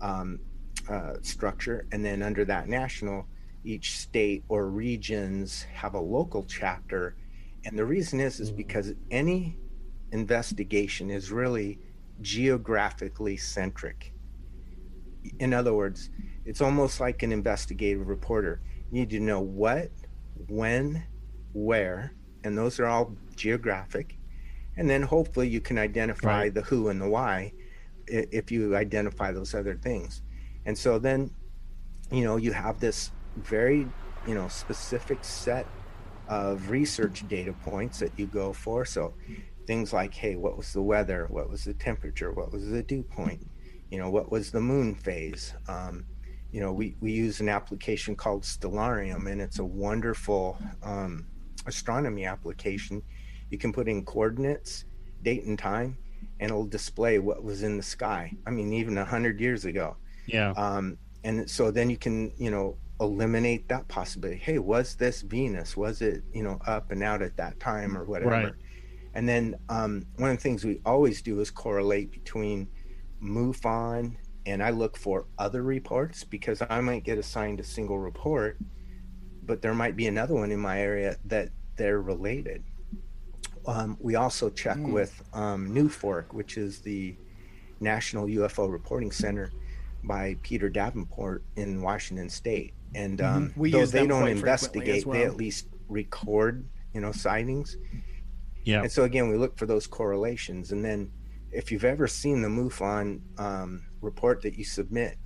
um, uh, structure, and then under that national, each state or regions have a local chapter, and the reason is is because any investigation is really geographically centric. In other words, it's almost like an investigative reporter. You need to know what, when, where, and those are all geographic. And then hopefully you can identify Right. the who and the why if you identify those other things. And so then, you know, you have this very, you know, specific set of research data points that you go for. So things like, hey, what was the weather? What was the temperature? What was the dew point? You know, what was the moon phase? Um, you know, we, we use an application called Stellarium, and it's a wonderful um, astronomy application. You can put in coordinates, date and time, and it'll display what was in the sky. I mean, even a hundred years ago. Yeah, Um, and so then you can, you know, eliminate that possibility. Hey, was this Venus? Was it, you know, up and out at that time or whatever? Right. And then um, one of the things we always do is correlate between MUFON and I look for other reports because I might get assigned a single report, but there might be another one in my area that they're related. Um, we also check Mm. with um, NUFORC, which is the National UFO Reporting Center by Peter Davenport in Washington State. And um, Mm-hmm. We though they don't investigate, as they at least record, you know, sightings. Yeah. And so again, we look for those correlations. And then if you've ever seen the MUFON um, report that you submit,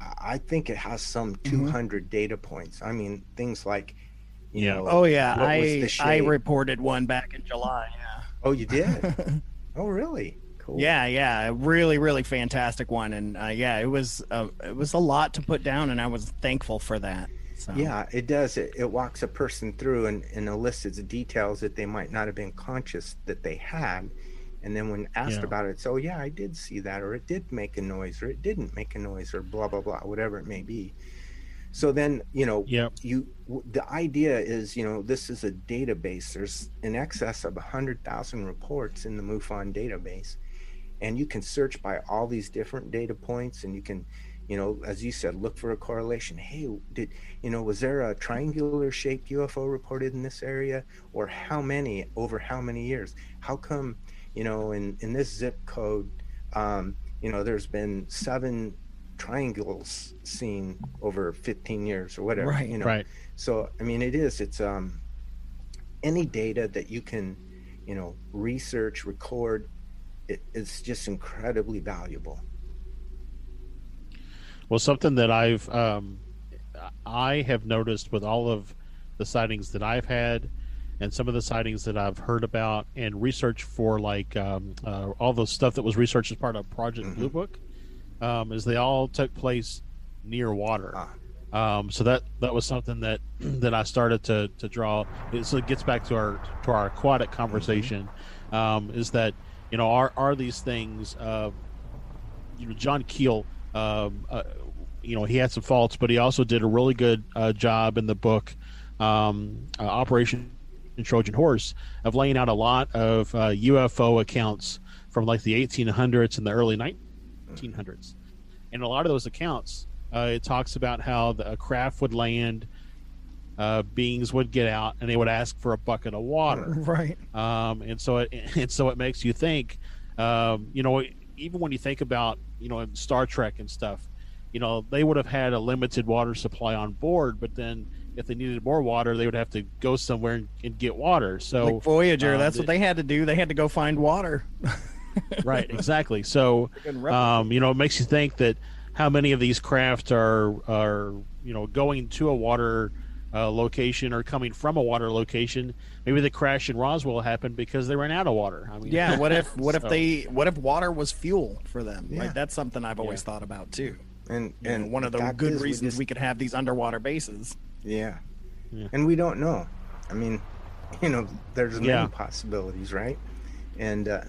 I- I think it has some Mm-hmm. 200 data points. I mean, things like, you Yeah. know, Oh yeah, what was the I I reported one back in July. Yeah. Oh, you did? [LAUGHS] oh, really? Cool. Yeah, yeah, a really, really fantastic one, and uh, yeah, it was uh, it was a lot to put down, and I was thankful for that. So. Yeah, it does. It, it walks a person through and, and elicits details that they might not have been conscious that they had. And then when asked Yeah. about it, it's, oh, yeah, I did see that, or it did make a noise, or it didn't make a noise, or blah, blah, blah, whatever it may be. So then, you know, Yep. you w- the idea is, you know, this is a database. There's in excess of 100,000 reports in the MUFON database. And you can search by all these different data points and you can, you know, as you said, look for a correlation. Hey, did, you know, was there a triangular shaped UFO reported in this area? Or how many over how many years? How come, you know, in, in this zip code, um, you know, there's been seven triangles seen over 15 years or whatever, Right. you know? Right. So, I mean, it is, it's, um, any data that you can, you know, research, record, it, it's just incredibly valuable. Well, something that I've um, I have noticed with all of the sightings that I've had, and some of the sightings that I've heard about and research for, like um, uh, all the stuff that was researched as part of Project Blue Book, um, is they all took place near water. Um, so that that was something that [CLEARS THROAT] that I started to to draw. It, so it gets back to our to our aquatic conversation. Um, is that you know are are these things? Uh, you know, John Keel, um, uh, you know, he had some faults, but he also did a really good uh, job in the book um, uh, Operation Trojan Horse of laying out a lot of uh, UFO accounts from like the 1800s and the early 1900s. And a lot of those accounts, uh, it talks about how the, a craft would land, uh, beings would get out, and they would ask for a bucket of water [LAUGHS] Right. um, and so it [LAUGHS] and so it makes you think um, you know even when you think about you know in Star Trek and stuff you know they would have had a limited water supply on board but then if they needed more water they would have to go somewhere and, and get water so Like Voyager, um, that's the- what they had to do. They had to go find water. [LAUGHS] right exactly so um, you know it makes you think that how many of these craft are are you know going to a water uh, location or coming from a water location maybe the crash in roswell happened because they ran out of water i mean Yeah. What if [LAUGHS] what if they what if water was fuel for them? Yeah. Like that's something I've always thought about too. And You know, and one of the fact good is we reasons just- we could have these underwater bases. Yeah. Yeah. and we don't know. I mean, [LAUGHS] you know, there's many Yeah. possibilities, right? And uh,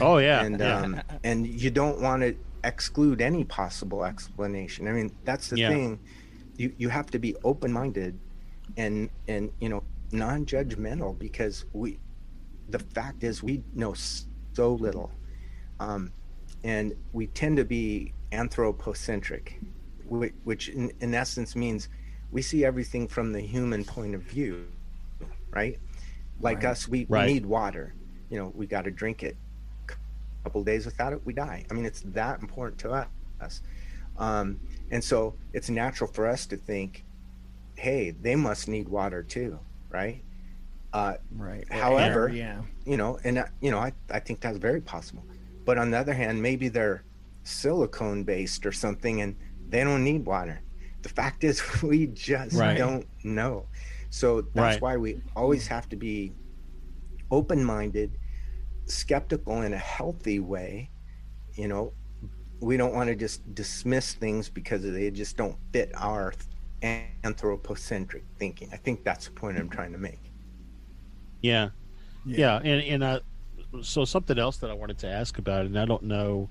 oh yeah and yeah. um, and you don't want to exclude any possible explanation. I mean, that's the Yeah. thing. You you have to be open minded, and and you know non judgmental because we, the fact is we know so little, um, and we tend to be anthropocentric, which, which in, in essence means we see everything from the human point of view, right? Like us, we, Right. we need water. You know, we got to drink it A couple days without it, we die. I mean, it's that important to us. Um, and so it's natural for us to think, hey, they must need water too, right? Uh, Right. However, yeah. you know, and uh, you know, I, I think that's very possible. But on the other hand, maybe they're silicone based or something, and they don't need water. The fact is, [LAUGHS] we just Right. don't know. So that's Right. why we always have to be open minded, skeptical in a healthy way. You know, we don't want to just dismiss things because they just don't fit our anthropocentric thinking. I think that's the point I'm trying to make. Yeah, yeah, and and uh, so something else that I wanted to ask about, and I don't know,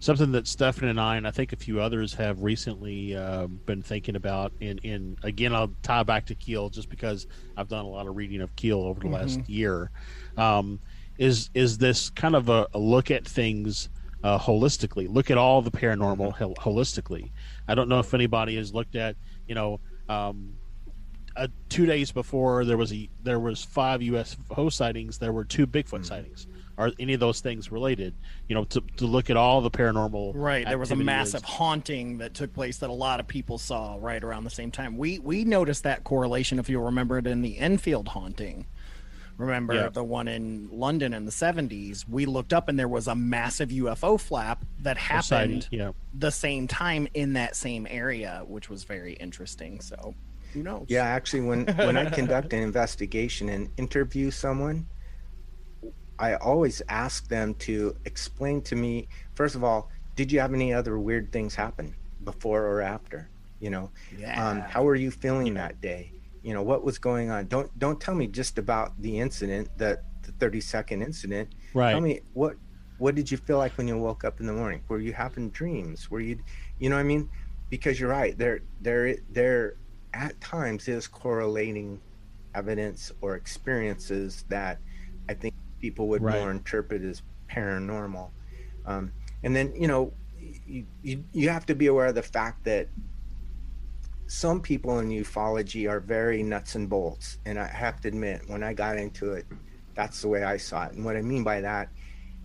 something that Stefan and I, and I think a few others have recently uh, been thinking about. And and again, I'll tie back to Keel just because I've done a lot of reading of Keel over the last year. Um, is is this kind of a, a look at things uh, holistically? Look at all the paranormal hol- holistically. I don't know if anybody has looked at, you know. Um, uh, two days before there was a there was five UFO sightings. There were two Bigfoot Mm-hmm. sightings. Are any of those things related? You know, to, to look at all the paranormal. Right, there was a massive haunting that took place that a lot of people saw right around the same time. We we noticed that correlation if you remember it in the Enfield haunting. Remember Yeah. the one in London in the 70s? We looked up and there was a massive UFO flap that sighting, happened yeah. the same time in that same area, which was very interesting. So, who knows? Yeah, actually, when when I conduct an investigation and interview someone, I always ask them to explain to me. First of all, did you have any other weird things happen before or after? You know, um, how were you feeling that day? You know, what was going on? Don't don't tell me just about the incident, the the thirty second incident. Right. Tell me what what did you feel like when you woke up in the morning? Were you having dreams? Were you, you know what I mean? Because you're right. There there there at times is correlating evidence or experiences that I think people would Right. more interpret as paranormal. Um, and then you know you, you you have to be aware of the fact that some people in ufology are very nuts and bolts and i have to admit when i got into it that's the way i saw it and what i mean by that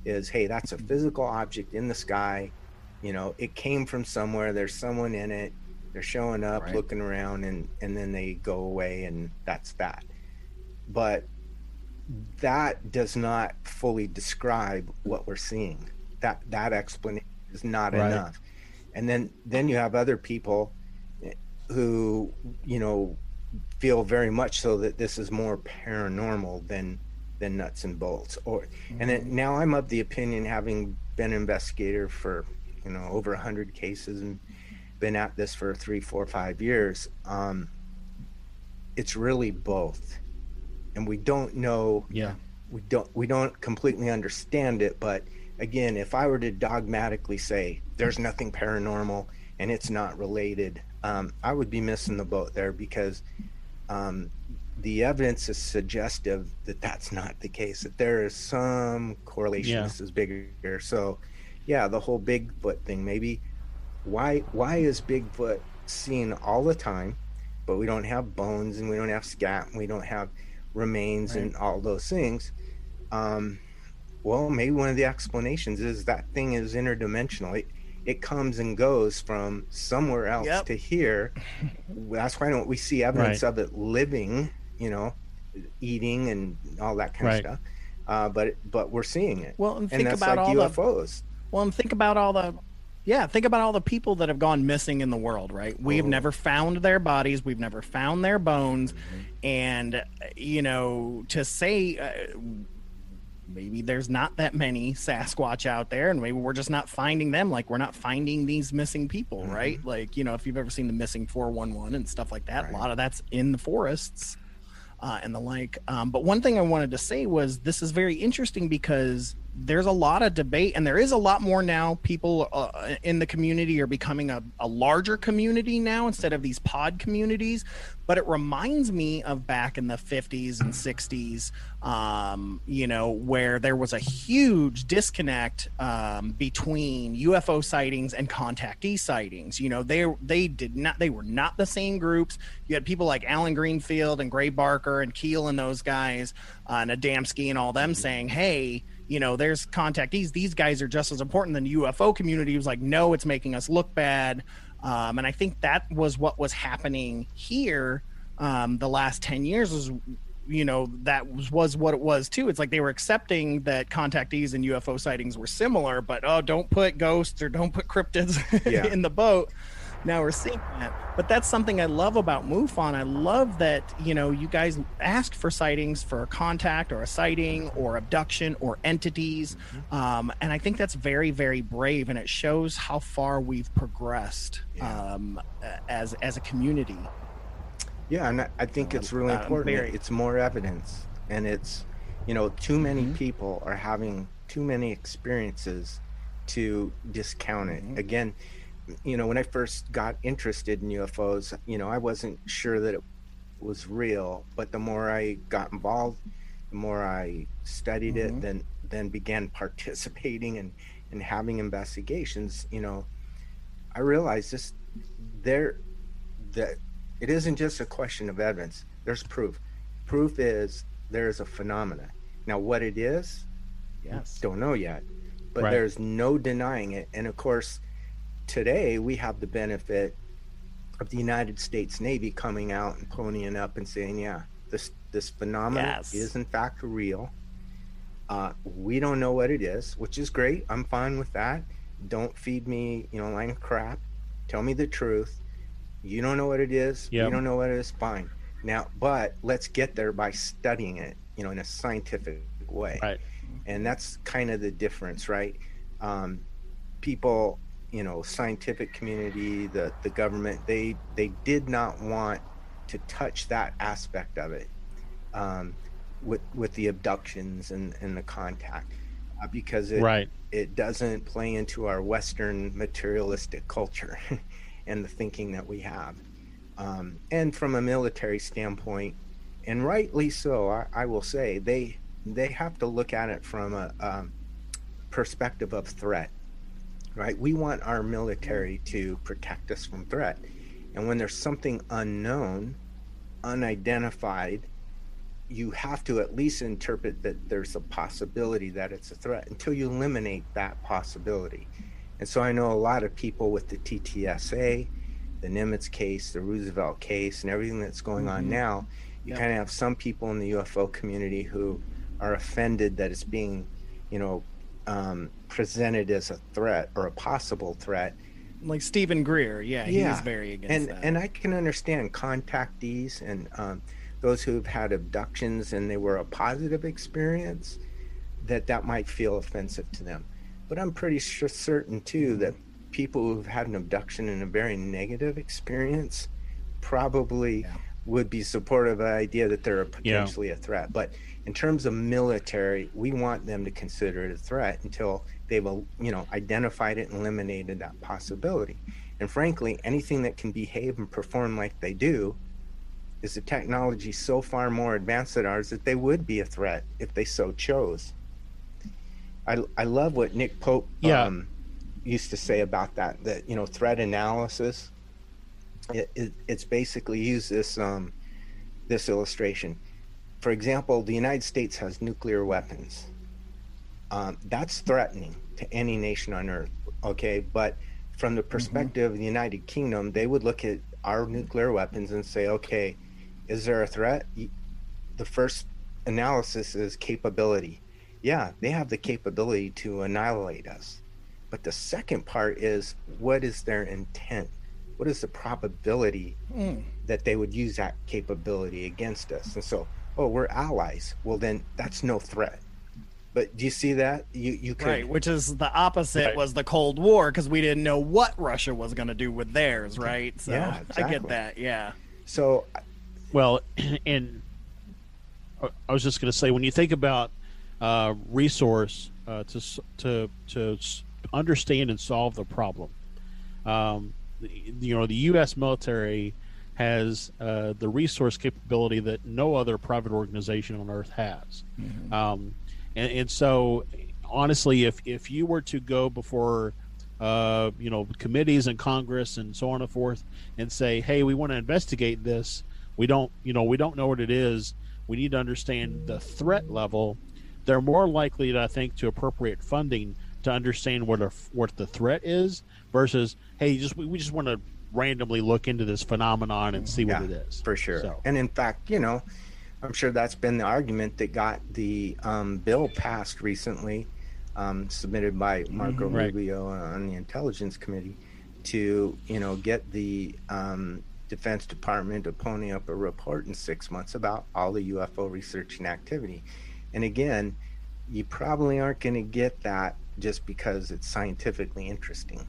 is hey that's a physical object in the sky you know it came from somewhere there's someone in it they're showing up Right. looking around and and then they go away and that's that but that does not fully describe what we're seeing. That that explanation is not Right. enough. And then then you have other people eh, who you know feel very much so that this is more paranormal than than nuts and bolts. Or and then now i'm of the opinion having been an investigator for you know over a 100 cases and been at this for three four five years um it's really both and we don't know Yeah. we don't we don't completely understand it but again if i were to dogmatically say there's nothing paranormal and it's not related um, i would be missing the boat there because um, the evidence is suggestive that that's not the case that there is some correlation Yeah. this is bigger so yeah the whole bigfoot thing maybe why why is bigfoot seen all the time but we don't have bones and we don't have scat and we don't have remains and all those things um well maybe one of the explanations is that thing is interdimensional it, it comes and goes from somewhere else Yep. to here [LAUGHS] that's why don't we see evidence Right. of it living you know eating and all that kind Right. of stuff uh but but we're seeing it Well, and and think that's about like all the ufos Well, and think about all the yeah, think about all the people that have gone missing in the world, right? We have Oh. never found their bodies, we've never found their bones, Mm-hmm. and uh, you know, to say uh, maybe there's not that many Sasquatch out there, and maybe we're just not finding them. Like we're not finding these missing people, Mm-hmm. right? Like you know, if you've ever seen the missing four one one and stuff like that, a lot of that's in the forests uh, and the like. Um, but one thing I wanted to say was this is very interesting because there's a lot of debate, and there is a lot more now. People uh, in the community are becoming a, a larger community now instead of these pod communities. But it reminds me of back in the 50s and 60s, um, you know, where there was a huge disconnect um, between UFO sightings and contactee sightings. You know, they they did not they were not the same groups. You had people like Allen Greenfield and Gray Barker and Keel and those guys, uh, and Adamski and all them saying, "Hey." You know, there's contactees. These guys are just as important than the UFO community. Was like, no, it's making us look bad. Um, and I think that was what was happening here um, the last 10 years was you know that was, was what it was too it's like they were accepting that contactees and ufo sightings were similar but oh don't put ghosts or don't put cryptids [LAUGHS] Yeah. in the boat now we're seeing that but that's something i love about mufon i love that you know you guys ask for sightings for a contact or a sighting or abduction or entities um, and i think that's very very brave and it shows how far we've progressed um, as as a community Yeah, and I- think it's really uh, important. very- It's more evidence, and it's you know too many Mm-hmm. people are having too many experiences to discount it. Mm-hmm. Again, you know when I first got interested in UFOs, you know I wasn't sure that it was real, but the more I got involved, the more I studied Mm-hmm. it, then then began participating and and having investigations. You know, I realized this there that It isn't just a question of evidence. There's proof. Proof is there is a phenomena. Now, what it is, Yes. don't know yet, but Right. there's no denying it. And of course, today we have the benefit of the United States Navy coming out and ponying up and saying, "Yeah, this this phenomenon Yes. is in fact real. Uh, we don't know what it is, which is great. I'm fine with that. Don't feed me, you know, line of crap. Tell me the truth. You don't know what it is. Yep. You don't know what it is. Fine. Now, but let's get there by studying it, you know, in a scientific way Right. and that's kind of the difference right um, people you know scientific community the the government they they did not want to touch that aspect of it um, with with the abductions and and the contact uh, because it Right. it doesn't play into our western materialistic culture [LAUGHS] and the thinking that we have um, and from a military standpoint and rightly so I, I will say they they have to look at it from a um, perspective of threat right? We want our military to protect us from threat. And when there's something unknown unidentified you have to at least interpret that there's a possibility that it's a threat until you eliminate that possibility. And so i know a lot of people with the ttsa the nimitz case the roosevelt case and everything that's going on now you kind of have some people in the ufo community who are offended that it's being you know um, presented as a threat or a possible threat Like Stephen Greer, yeah, he's very against and that. and I can understand contactees and um, those who've had abductions and they were a positive experience that that might feel offensive to them. But I'm pretty sure certain too that people who've had an abduction and a very negative experience probably Yeah. would be supportive of the idea that they're potentially a threat. But in terms of military, we want them to consider it a threat until they've you know identified it and eliminated that possibility. And frankly, anything that can behave and perform like they do is a technology so far more advanced than ours that they would be a threat if they so chose. I, I love what Nick Pope Yeah. um, used to say about that, that, you know, threat analysis. It, it, it's basically use this, um, this illustration. For example, the United States has nuclear weapons. Um, that's threatening to any nation on earth. Okay. But from the mm-hmm. perspective of the United Kingdom, they would look at our nuclear weapons and say, okay, is there a threat? The first analysis is capability. Yeah, they have the capability to annihilate us. But the second part is what is their intent? What is the probability hmm. that they would use that capability against us? And so, oh, we're allies. Well, then that's no threat. But do you see that? You you could right, which is the opposite Right. was the Cold War because we didn't know what Russia was going to do with theirs, right? So Yeah, I get that. Yeah. so Well, [CLEARS THROAT] and I was just going to say, when you think about uh, resource uh, to to to understand and solve the problem, um, you know, the U.S. military has uh, the resource capability that no other private organization on earth has. Um, and, and so, honestly, if if you were to go before uh, you know committees and Congress and so on and forth, and say, "Hey, we want to investigate this. We don't, you know, we don't know what it is. We need to understand the threat level." They're more likely, to, I think, to appropriate funding to understand what a, what the threat is versus, "Hey, just we, we just want to randomly look into this phenomenon and see what Yeah, it is." for sure. So- And in fact, you know, I'm sure that's been the argument that got the um, bill passed recently, um, submitted by Marco Right. Rubio on the Intelligence Committee, to you know get the um, Defense Department to pony up a report in six months about all the UFO research and activity. And again, you probably aren't going to get that just because it's scientifically interesting.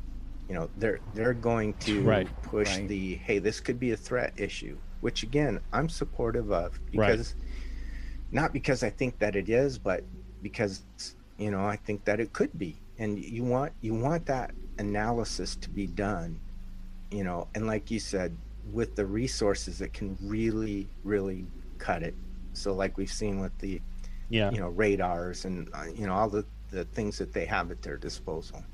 You know, they're they're going to Right. push Right. the hey, this could be a threat issue, which again I'm supportive of Right. because not because I think that it is, but because you know I think that it could be, and you want you want that analysis to be done, you know, and like you said, with the resources that can really really cut it. So like we've seen with the yeah, you know radars and uh, you know all the the things that they have at their disposal.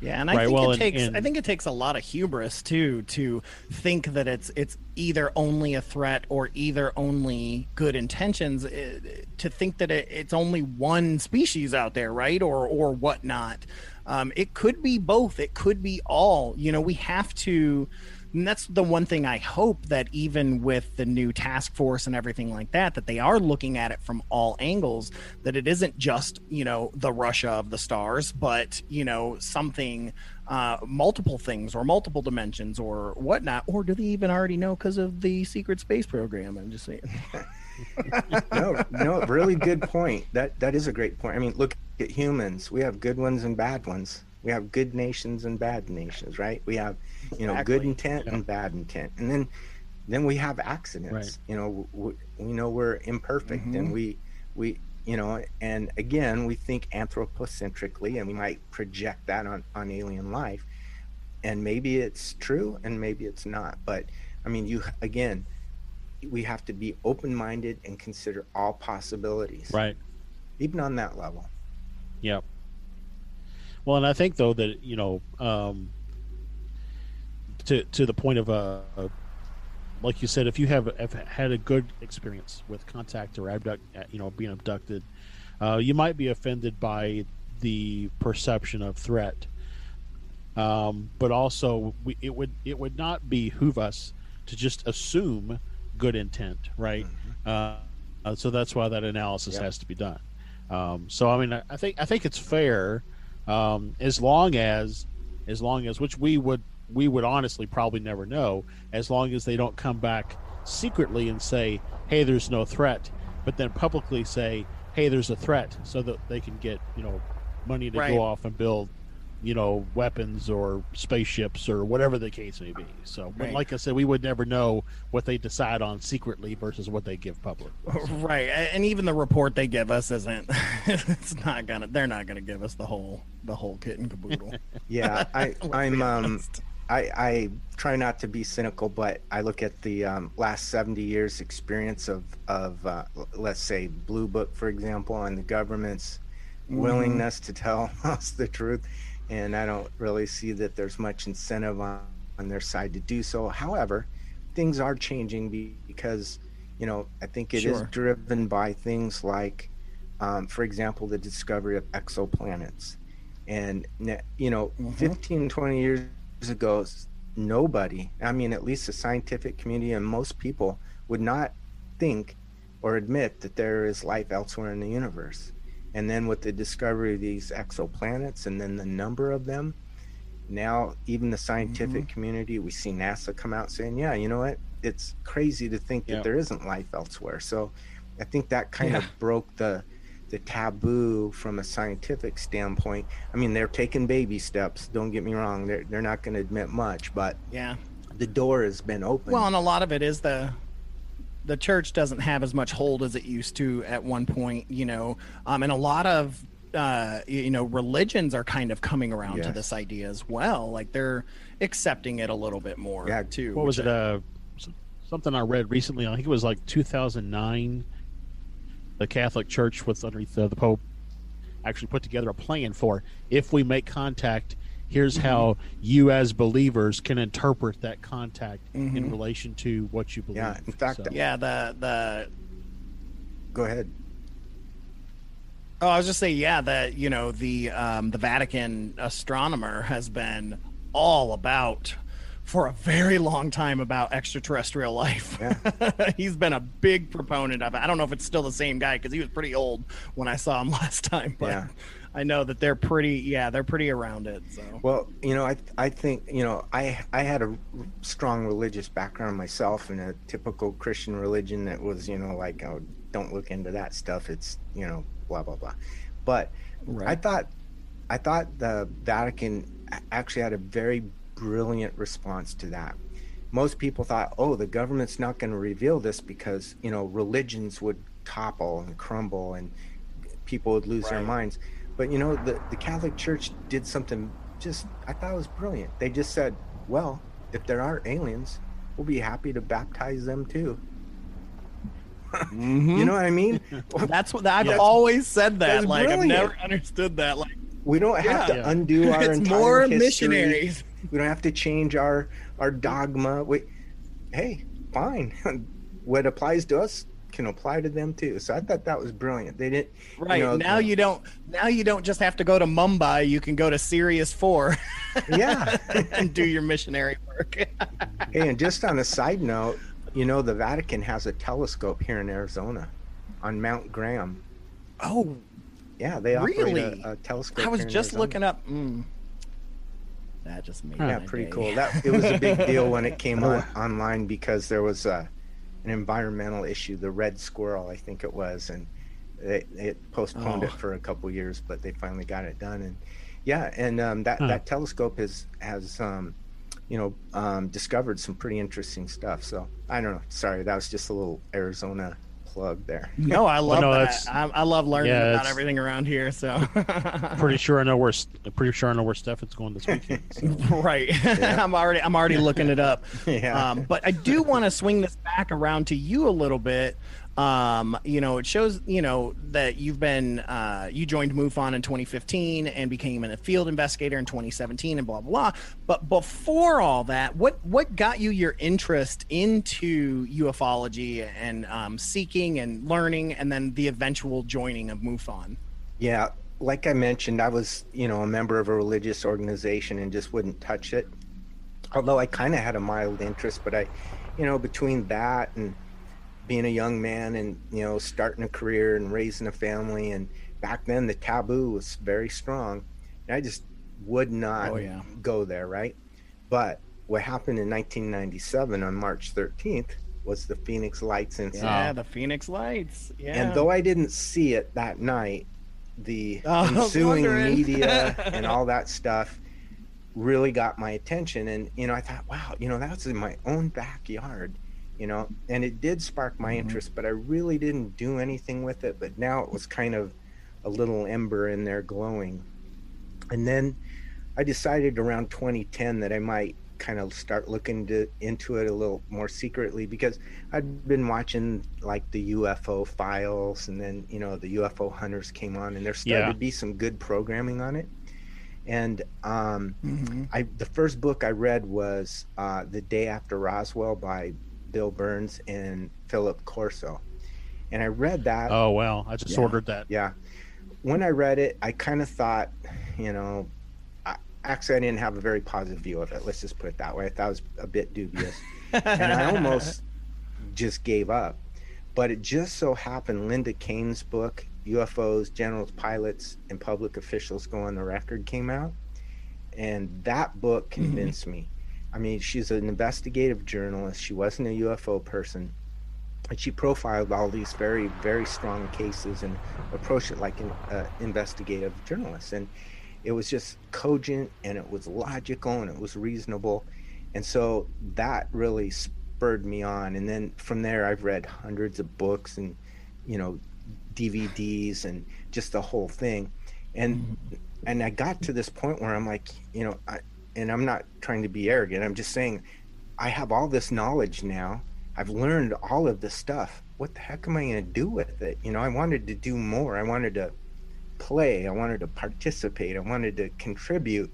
Yeah, and I Right, think well, it takes and- I think it takes a lot of hubris too to think that it's it's either only a threat or either only good intentions. eh, To think that it, it's only one species out there, right, or or whatnot. Um, it could be both. It could be all. You know, we have to. And that's the one thing I hope that even with the new task force and everything like that, that they are looking at it from all angles, that it isn't just, you know, the Russia of the stars, but, you know, something, uh, multiple things or multiple dimensions or whatnot. Or do they even already know because of the secret space program? I'm just saying. [LAUGHS] no, no, really good point. That that is a great point. I mean, look at humans. We have good ones and bad ones. We have good nations and bad nations, right? We have, you know, good Exactly. intent and bad intent, and then then we have accidents. Right. You know, we, we know we're imperfect, and mm-hmm. we we you know, and again, we think anthropocentrically, and we might project that on on alien life, and maybe it's true, and maybe it's not. But I mean, you again, we have to be open-minded and consider all possibilities Right. even on that level Yep. Well, and I think though that you know, um, to to the point of uh, uh, like you said, if you have, have had a good experience with contact or abduct, uh, you know, being abducted, uh, you might be offended by the perception of threat. Um, but also, we, it would it would not behoove us to just assume good intent, right? Uh, uh, so that's why that analysis has to be done. Um, so I mean, I, I think I think it's fair um, as long as as long as which we would we would honestly probably never know as long as they don't come back secretly and say, "Hey, there's no threat," but then publicly say, "Hey, there's a threat," so that they can get you know money to Right. go off and build you know weapons or spaceships or whatever the case may be. So, Right. like I said, we would never know what they decide on secretly versus what they give public. [LAUGHS] right and even the report they give us isn't [LAUGHS] it's not gonna they're not gonna give us the whole the whole kit and caboodle [LAUGHS] yeah I I'm um i i try not to be cynical but i look at the um, last 70 years experience of of uh, let's say blue book for example and the government's willingness to tell us the truth and i don't really see that there's much incentive on on their side to do so. However things are changing because you know i think it is Sure. driven by things like um, for example the discovery of exoplanets. And you know 15 20 years ago nobody i mean at least the scientific community and most people would not think or admit that there is life elsewhere in the universe and then with the discovery of these exoplanets and then the number of them now even the scientific mm-hmm. community we see nasa come out saying yeah you know what? It's crazy to think that there isn't life elsewhere. So i think that kind Yeah. of broke the the taboo from a scientific standpoint. I mean they're taking baby steps don't get me wrong they're, they're not going to admit much but yeah. the door has been open. Well, and a lot of it is the the church doesn't have as much hold as it used to at one point, you know, um, and a lot of uh, you know religions are kind of coming around to this idea as well. Like they're accepting it a little bit more Yeah, too. what was which it? I- Uh, something I read recently. I think it was like 2009. The Catholic Church, with underneath the, the Pope, actually put together a plan for if we make contact. Here's how you, as believers, can interpret that contact in relation to what you believe. Yeah, in fact, So- yeah, the the go ahead Oh, I was just saying, yeah, that you know the um, the Vatican astronomer has been all about for a very long time about extraterrestrial life. [LAUGHS] He's been a big proponent of it. I don't know if it's still the same guy because he was pretty old when I saw him [LAUGHS] last time, but Yeah. I know that they're pretty. Yeah, they're pretty around it. So Well, you know, I I think you know I I had a strong religious background myself in a typical Christian religion that was you know like oh, don't look into that stuff. It's you know blah blah blah. But I thought I thought the Vatican actually had a very brilliant response to that. Most people thought, oh, the government's not going to reveal this because you know religions would topple and crumble and people would lose their minds. But you know, the, the Catholic Church did something just I thought it was brilliant. They just said, Well, if there are aliens, we'll be happy to baptize them too. [LAUGHS] You mm-hmm. know what I mean? [LAUGHS] that's what I've Yeah. always said that. That's Like I've never understood that. Like we don't have Yeah. to undo [LAUGHS] our it's entire more history. missionaries. We don't have to change our our dogma. We, hey, fine. what applies to us can apply to them too. So I thought that was brilliant. They didn't. Right know, now, you don't. Now you don't just have to go to Mumbai. You can go to Sirius Four [LAUGHS] Yeah. and do your missionary work. [LAUGHS] hey, and just on a side note, you know the Vatican has a telescope here in Arizona, on Mount Graham. oh, Yeah, they operate Really? a, a telescope. I was here just Arizona. looking up. Mm, that just made Yeah, pretty day. cool. That it was a big deal when it came [LAUGHS] on online because there was a, an environmental issue, the red squirrel, I think it was, and it, it postponed it Oh. for a couple years, but they finally got it done. And yeah, and um, that Huh. that telescope has has um, you know um, discovered some pretty interesting stuff. So I don't know. Sorry, that was just a little Arizona plug there. [LAUGHS] No, I love no, that. I, I love learning yeah, about everything around here. So [LAUGHS] Pretty sure I know where. Pretty sure I know where Stefan's going this weekend. so. [LAUGHS] right, I'm already I'm already looking it up. Yeah. Um, but I do want to swing this back around to you a little bit. Um, you know, it shows you know that you've been uh, you joined MUFON in 2015 and became a field investigator in 2017 and blah blah blah. But before all that, what what got you your interest into ufology and um, seeking and learning, and then the eventual joining of MUFON? Yeah, like I mentioned, I was, you know, a member of a religious organization and just wouldn't touch it. Although I kind of had a mild interest, but I, you know, between that and being a young man and, you know, starting a career and raising a family and back then the taboo was very strong. And I just would not Oh, yeah. go there, right? But what happened in 1997 on March 13th was the Phoenix Lights incident. Yeah, the Phoenix Lights. Yeah. And though I didn't see it that night, the [LAUGHS] Oh, ensuing media [LAUGHS] and all that stuff really got my attention. And, you know, I thought, wow, you know, that's in my own backyard, you know, and it did spark my Mm-hmm. interest, but I really didn't do anything with it. But now it was kind of a little ember in there glowing. And then I decided around 2010 that I might kind of start looking to, into it a little more secretly because I'd been watching like the UFO files and then, you know, the UFO hunters came on and there started Yeah. to be some good programming on it. And um, Mhm. I the first book I read was uh, The Day After Roswell by Bill Birnes and Philip Corso. And I read that Oh well, I just Yeah. ordered that. yeah. When I read it, I kind of thought, you know, I, actually, I didn't have a very positive view of it. Let's just put it that way. I thought it was a bit dubious. and I almost [LAUGHS] just gave up. But it just so happened Linda Kean's book, UFOs, Generals, Pilots, and Public Officials Go on the Record, came out. And that book mm-hmm. convinced me. I mean, she's an investigative journalist. She wasn't a UFO person. And she profiled all these very, very strong cases and approached it like an uh, investigative journalist. And it was just cogent and it was logical and it was reasonable. And so that really spurred me on. And then from there, I've read hundreds of books and, you know, DVDs and just the whole thing. And and I got to this point where I'm like, you know, I, and I'm not trying to be arrogant. I'm just saying, I have all this knowledge now. I've learned all of this stuff. What the heck am I going to do with it? You know, I wanted to do more. I wanted to play. I wanted to participate. I wanted to contribute.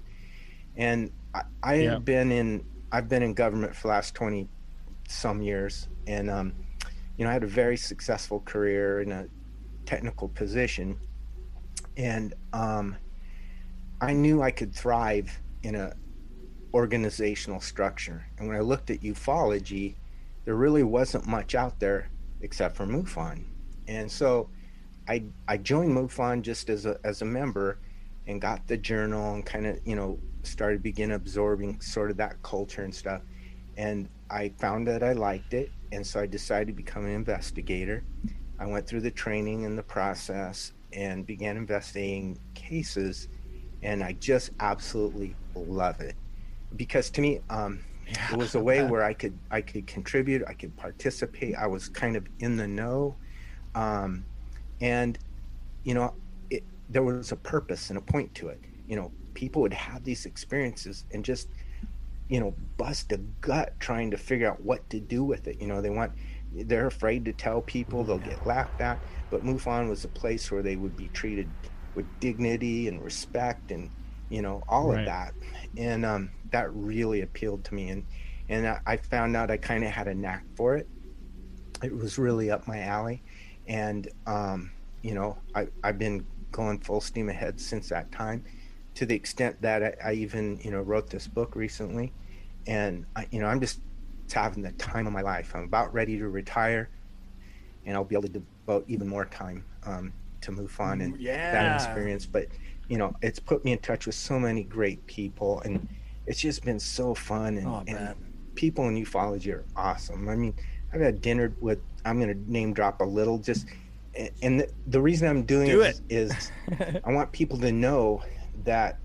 And I, I Yeah. have been in I've been in government for the last twenty some years, and um, you know, I had a very successful career in a technical position, and um, I knew I could thrive in a organizational structure. And when I looked at ufology, there really wasn't much out there except for MUFON. And so I I joined MUFON just as a as a member and got the journal and kind of, you know, started begin absorbing sort of that culture and stuff. And I found that I liked it and so I decided to become an investigator. I went through the training and the process and began investigating cases and I just absolutely love it because to me um, it was a way [LAUGHS] where I could I could contribute I could participate. I was kind of in the know. Um, and you know it, there was a purpose and a point to it. You know people would have these experiences and just you know bust a gut trying to figure out what to do with it. You know they want they're afraid to tell people. They'll get laughed at. But MUFON was a place where they would be treated with dignity and respect and you know all Right. of that and um, that really appealed to me and and I, I found out i kind of had a knack for it. It was really up my alley and um, you know I, i've been going full steam ahead since that time to the extent that I, I even you know wrote this book recently and I, you know i'm just having the time of my life. I'm about ready to retire and i'll be able to devote even more time um, to MUFON and that experience but you know it's put me in touch with so many great people and it's just been so fun and, Oh, and people in ufology are awesome. I mean i've had dinner with i'm going to name drop a little just and the, the reason i'm doing Do it is, is i want people to know that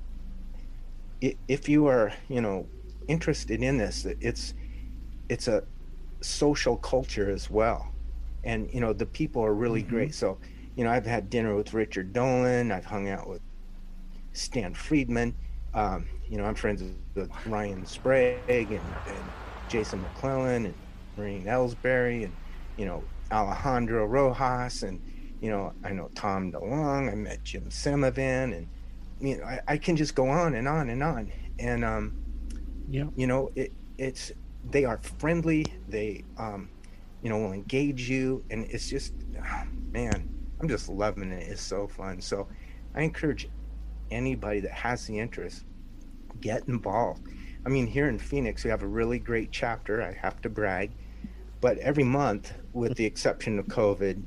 if you are you know interested in this it's it's a social culture as well. And you know the people are really mm-hmm. great. So you know i've had dinner with richard dolan i've hung out with stan friedman. Um, you know i'm friends with ryan sprague and, and jason mcclellan and maureen elsberry and you know alejandro rojas and you know i know tom delonge i met jim semivan and you know I, I can just go on and on and on. And um Yeah. you know it it's they are friendly. They um you know will engage you. And it's just ah, man i'm just loving it. It's so fun. So i encourage anybody that has the interest get involved. I mean here in phoenix we have a really great chapter i have to brag but every month with the exception of covid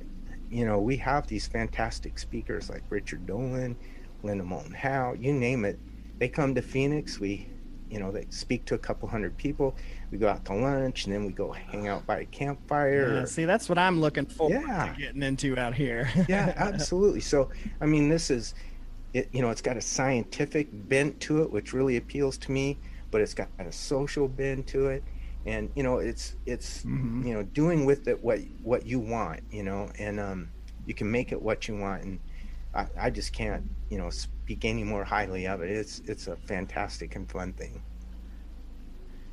you know we have these fantastic speakers like richard dolan linda moulton howe you name it. They come to phoenix we you know they speak to a couple hundred people. We go out to lunch and then we go hang out by a campfire. Yeah, see, that's what I'm looking forward Yeah. to getting into out here. [LAUGHS] yeah absolutely. So i mean this is it you know it's got a scientific bent to it which really appeals to me but it's got a social bent to it and you know it's it's Mhm. you know doing with it what what you want you know and um you can make it what you want and i, I just can't you know speak any more highly of it it's it's a fantastic and fun thing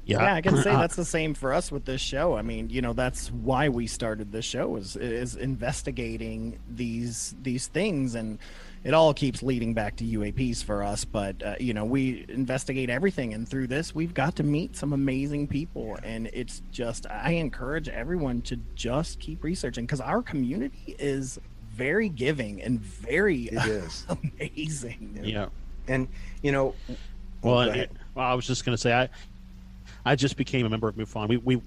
Yeah, yeah. I can say [CLEARS THROAT] that's the same for us with this show. I mean, you know, that's why we started this show is is investigating these these things, and it all keeps leading back to UAPs for us. But uh, you know, we investigate everything, and through this, we've got to meet some amazing people, and it's just I encourage everyone to just keep researching because our community is very giving and very it is [LAUGHS] amazing. Yeah. and you know Well, go it- well, I was just going to say I, I just became a member of MUFON. We we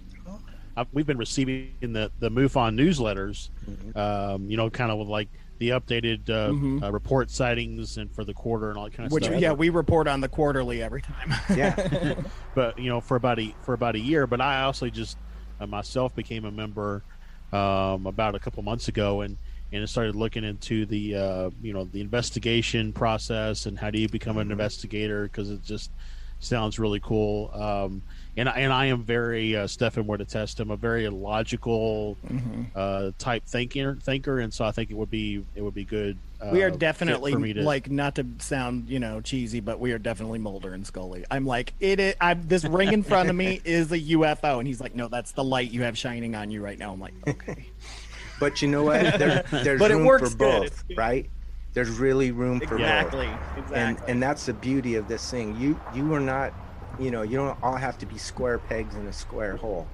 I, we've been receiving the the MUFON newsletters. Mhm. Um, you know, kind of like the updated uh, Mhm. uh, report sightings and for the quarter and all that kind of Which stuff. yeah, we report on the quarterly every time. [LAUGHS] yeah [LAUGHS] but you know for about a for about a year but i also just uh, myself became a member um, about a couple months ago and and started looking into the uh, you know the investigation process and how do you become an investigator because it just sounds really cool um, and, I- and I am very uh, Stefan would attest I'm a very logical Mhm. uh, type thinker thinker and so I think it would be it would be good uh, we are definitely for me to like not to sound you know cheesy, but we are definitely Mulder and Scully. I'm like it. is I'm this ring in front of me [LAUGHS] is a UFO, and he's like, no, that's the light you have shining on you right now. I'm like, okay, [LAUGHS] but you know what there, [LAUGHS] there's But it room works for both good. right there's really room for both exactly, and and that's the beauty of this thing you you are not you know you don't all have to be square pegs in a square hole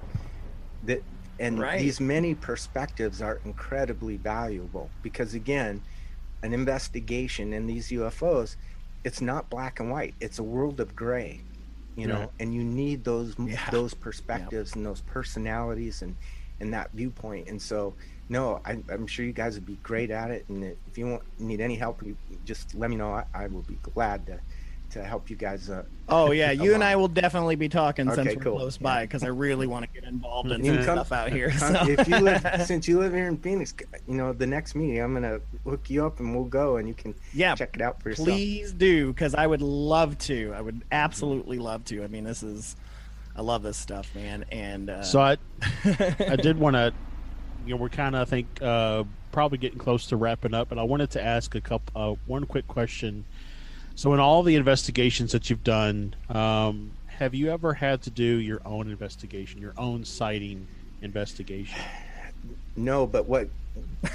that and Right. these many perspectives are incredibly valuable because again an investigation in these ufos it's not black and white it's a world of gray you know Right. and you need those Yeah. [LAUGHS] those perspectives and those personalities and and that viewpoint and so no I, i'm sure you guys would be great at it and if you want need any help you just let me know i, I will be glad to to help you guys uh, oh yeah, you and. I will definitely be talking Okay, since we're cool. close by because I really want to get involved in some come- stuff out here. So. if you live [LAUGHS] since you live here in Phoenix, you know the next meeting I'm gonna hook you up and we'll go and you can yeah, check it out for yourself. please do because I would love to. I would absolutely love to. I mean, this is. I love this stuff, man, and uh, so I I did [LAUGHS] want to, you know, we're kind of I think uh, probably getting close to wrapping up, and I wanted to ask a couple uh, one quick question. So, in all the investigations that you've done, um, have you ever had to do your own investigation, your own sighting investigation? No, but what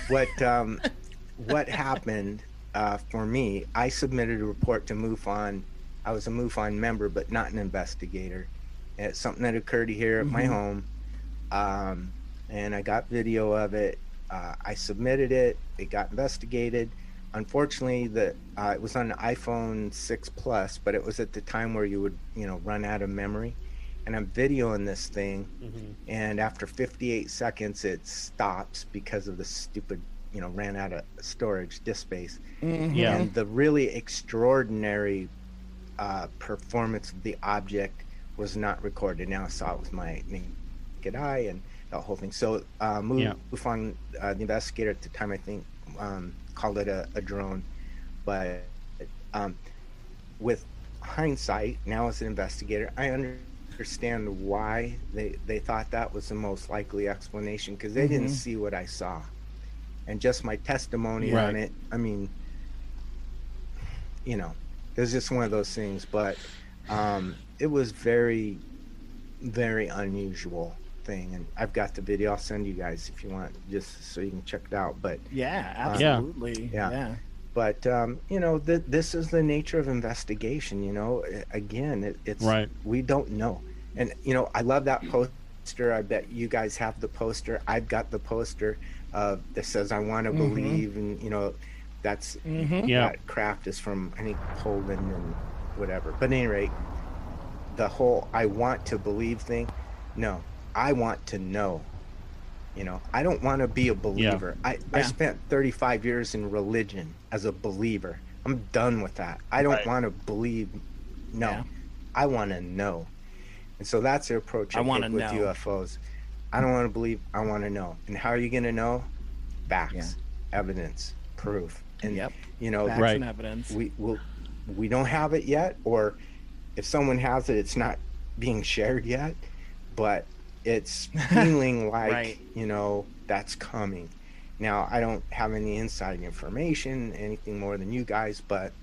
what um, [LAUGHS] what happened uh, for me, I submitted a report to MUFON. I was a MUFON member, but not an investigator. It's something that occurred here at my Mhm. home, um, and I got video of it. Uh, I submitted it. It got investigated. Unfortunately, the uh, it was on the iPhone 6 Plus, but it was at the time where you would, you know, run out of memory. And I'm videoing this thing, and after 58 seconds, it stops because of the stupid, you know, ran out of storage disk space. Yeah. And the really extraordinary uh, performance of the object was not recorded. Now I saw it with my naked eye and the whole thing. So uh, Mu- Yeah. Mufon, uh, the investigator at the time, I think, um, called it a, a drone. But um, with hindsight, now as an investigator, I understand why they, they thought that was the most likely explanation because they didn't Mhm. see what I saw. And just my testimony Right. on it, I mean, you know, it was just one of those things. But um, it was very, very unusual thing. And I've got the video. I'll send you guys if you want, just so you can check it out. But Yeah, Yeah. absolutely. Yeah. yeah. but um, you know, th- this is the nature of investigation. You know, again, it, it's Right. we don't know. And you know, I love that poster. I bet you guys have the poster. I've got the poster uh, that says "I want to Mhm. believe," and you know, that's Mhm. Yeah. that craft is from I think Poland and whatever. But at any rate, the whole "I want to believe" thing. No, I want to know. You know, I don't want to be a believer. I, I Yeah. spent 35 years in religion as a believer. I'm done with that. I don't Right. want to believe. No, Yeah. I want to know. And so that's the approach I, I wanna take with know. UFOs. I don't want to believe. I want to know. And how are you going to know? Facts, evidence, proof. And Yep. you know, Facts Right. and evidence. we will we don't have it yet or if someone has it it's not being shared yet but it's [LAUGHS] feeling like Right. you know that's coming now i don't have any inside information anything more than you guys but